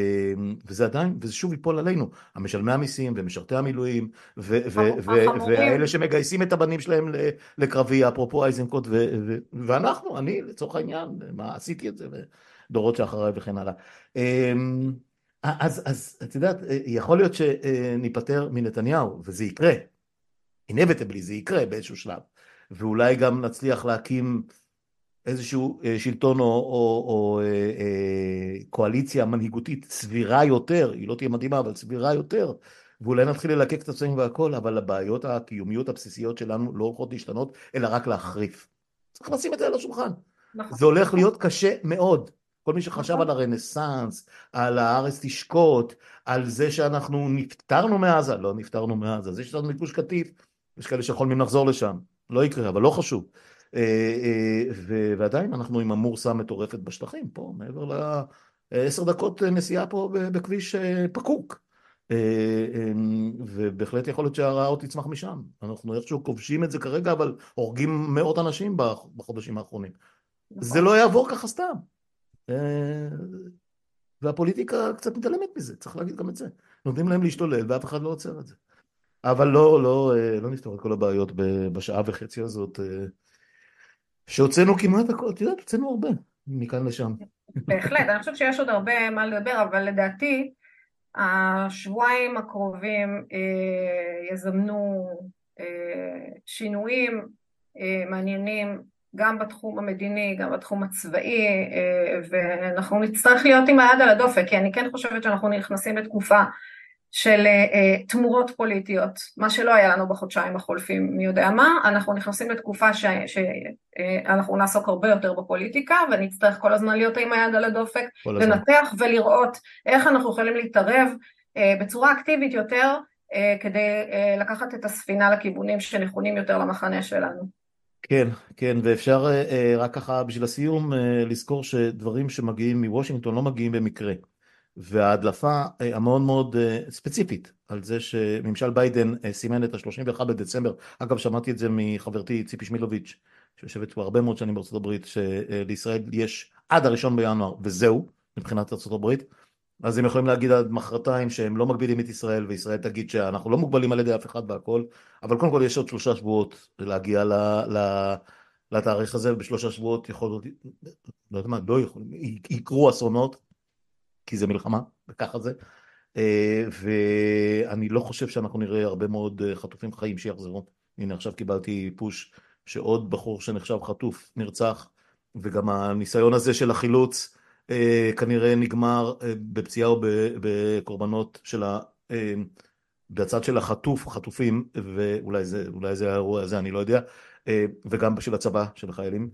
וזה עדיין, וזה שוב ייפול עלינו, המשלמי המיסים ומשרתי המילואים ו, ו, ו, והאלה שמגייסים את הבנים שלהם לקרבי, אפרופו איזנקוט, ו, ו, ואנחנו, אני לצורך העניין, מה עשיתי את זה, ודורות שאחריי וכן הלאה. אמ, אז, אז את יודעת, יכול להיות שניפטר מנתניהו, וזה יקרה, inevitably זה יקרה באיזשהו שלב, ואולי גם נצליח להקים איזשהו אה, שלטון או, או, או אה, אה, קואליציה מנהיגותית סבירה יותר, היא לא תהיה מדהימה אבל סבירה יותר, ואולי נתחיל ללקק את עצמנו והכל, אבל הבעיות הקיומיות הבסיסיות שלנו לא הולכות להשתנות, אלא רק להחריף. צריך לשים את זה על השולחן. נכון. זה הולך להיות קשה מאוד. כל מי שחשב נכון. על הרנסאנס, על הארץ תשקוט, על זה שאנחנו נפטרנו מעזה, לא נפטרנו מעזה, זה שיש לנו מגוש קטיף, יש כאלה שיכולים לחזור לשם, לא יקרה, אבל לא חשוב. ועדיין אנחנו עם המורסה מטורפת בשטחים פה, מעבר לעשר דקות נסיעה פה בכביש פקוק. ובהחלט יכול להיות שהרעה עוד תצמח משם. אנחנו איכשהו כובשים את זה כרגע, אבל הורגים מאות אנשים בחודשים האחרונים. זה לא יעבור ככה סתם. והפוליטיקה קצת מתעלמת מזה, צריך להגיד גם את זה. נותנים להם להשתולל ואף אחד לא עוצר את זה. אבל לא, לא, לא נפתור את כל הבעיות בשעה וחצי הזאת, שהוצאנו כמעט הכל, את יודעת, הוצאנו הרבה מכאן לשם. בהחלט, אני חושבת שיש עוד הרבה מה לדבר, אבל לדעתי השבועיים הקרובים אה, יזמנו אה, שינויים אה, מעניינים גם בתחום המדיני, גם בתחום הצבאי, אה, ואנחנו נצטרך להיות עם היד על הדופק, כי אני כן חושבת שאנחנו נכנסים לתקופה של אה, תמורות פוליטיות, מה שלא היה לנו בחודשיים החולפים, מי יודע מה, אנחנו נכנסים לתקופה שאנחנו אה, נעסוק הרבה יותר בפוליטיקה, ונצטרך כל הזמן להיות עם היד על הדופק, לנתח ולראות איך אנחנו יכולים להתערב בצורה אקטיבית יותר, כדי לקחת את הספינה לכיוונים שנכונים יותר למחנה שלנו. כן, כן, ואפשר אה, רק ככה בשביל הסיום אה, לזכור שדברים שמגיעים מוושינגטון לא מגיעים במקרה. וההדלפה המאוד מאוד ספציפית על זה שממשל ביידן סימן את ה-31 בדצמבר, אגב שמעתי את זה מחברתי ציפי שמילוביץ', שיושבת כבר הרבה מאוד שנים בארצות הברית, שלישראל יש עד הראשון בינואר וזהו, מבחינת ארצות הברית, אז הם יכולים להגיד עד מחרתיים שהם לא מגבילים את ישראל, וישראל תגיד שאנחנו לא מוגבלים על ידי אף אחד והכל, אבל קודם כל יש עוד שלושה שבועות להגיע ל, ל, לתאריך הזה, ובשלושה שבועות יכול להיות, לא יודע מה, לא יכול, יקרו אסונות, כי זה מלחמה, וככה זה, אה, ואני לא חושב שאנחנו נראה הרבה מאוד אה, חטופים חיים שיחזרו. הנה עכשיו קיבלתי פוש שעוד בחור שנחשב חטוף נרצח, וגם הניסיון הזה של החילוץ, אה, כנראה נגמר בפציעה או בקורבנות של ה... בצד של החטוף, חטופים, ואולי זה, האירוע הזה, אני לא יודע, וגם של הצבא, של החיילים.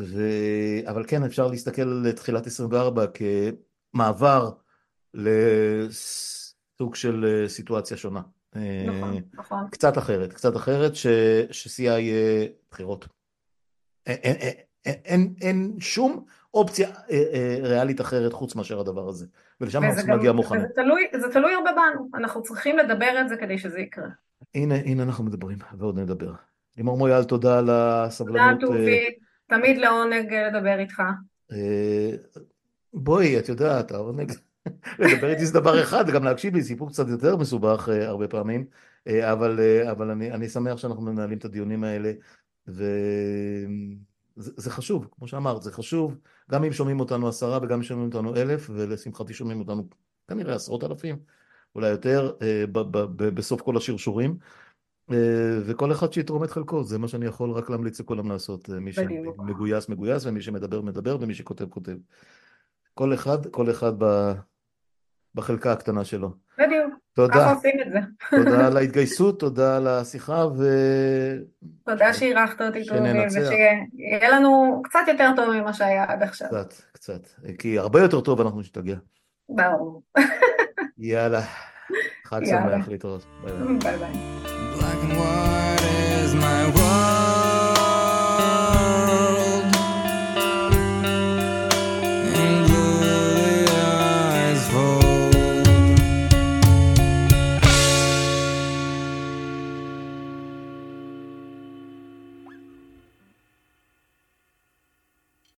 ו... אבל כן, אפשר להסתכל לתחילת 24 כמעבר לסוג של סיטואציה שונה. נכון, נכון. קצת אחרת, קצת אחרת, ש... ששיאה יהיה בחירות. אין, אין, אין, אין, שום אופציה אה, אה, ריאלית אחרת חוץ מאשר הדבר הזה. ולשם אנחנו צריכים להגיע מוכנים. וזה תלוי, זה תלוי הרבה בנו, אנחנו צריכים לדבר את זה כדי שזה יקרה. הנה, הנה אנחנו מדברים, ועוד נדבר. לימור מויאל, תודה על הסבלנות. תודה טובי, אה, תמיד לעונג לדבר איתך. בואי, את יודעת, העונג לדבר איתי זה דבר אחד, גם להקשיב לי, סיפור קצת יותר מסובך הרבה פעמים, אבל, אבל אני, אני שמח שאנחנו מנהלים את הדיונים האלה, ו... זה, זה חשוב, כמו שאמרת, זה חשוב, גם אם שומעים אותנו עשרה וגם אם שומעים אותנו אלף, ולשמחתי שומעים אותנו כנראה עשרות אלפים, אולי יותר, אה, ב, ב, ב, בסוף כל השרשורים, אה, וכל אחד שיתרום את חלקו, זה מה שאני יכול רק להמליץ לכולם לעשות, אה, מי שמגויס מגויס, ומי שמדבר מדבר, ומי שכותב כותב. כל אחד, כל אחד ב, בחלקה הקטנה שלו. בדיוק. תודה. ככה עושים את זה. תודה על ההתגייסות, תודה על השיחה ו... תודה שאירחת אותי טובים, ושיהיה לנו קצת יותר טוב ממה שהיה עד עכשיו. קצת, קצת. כי הרבה יותר טוב אנחנו נשתגע. ברור. יאללה. חג שמח להתראות. ביי ביי.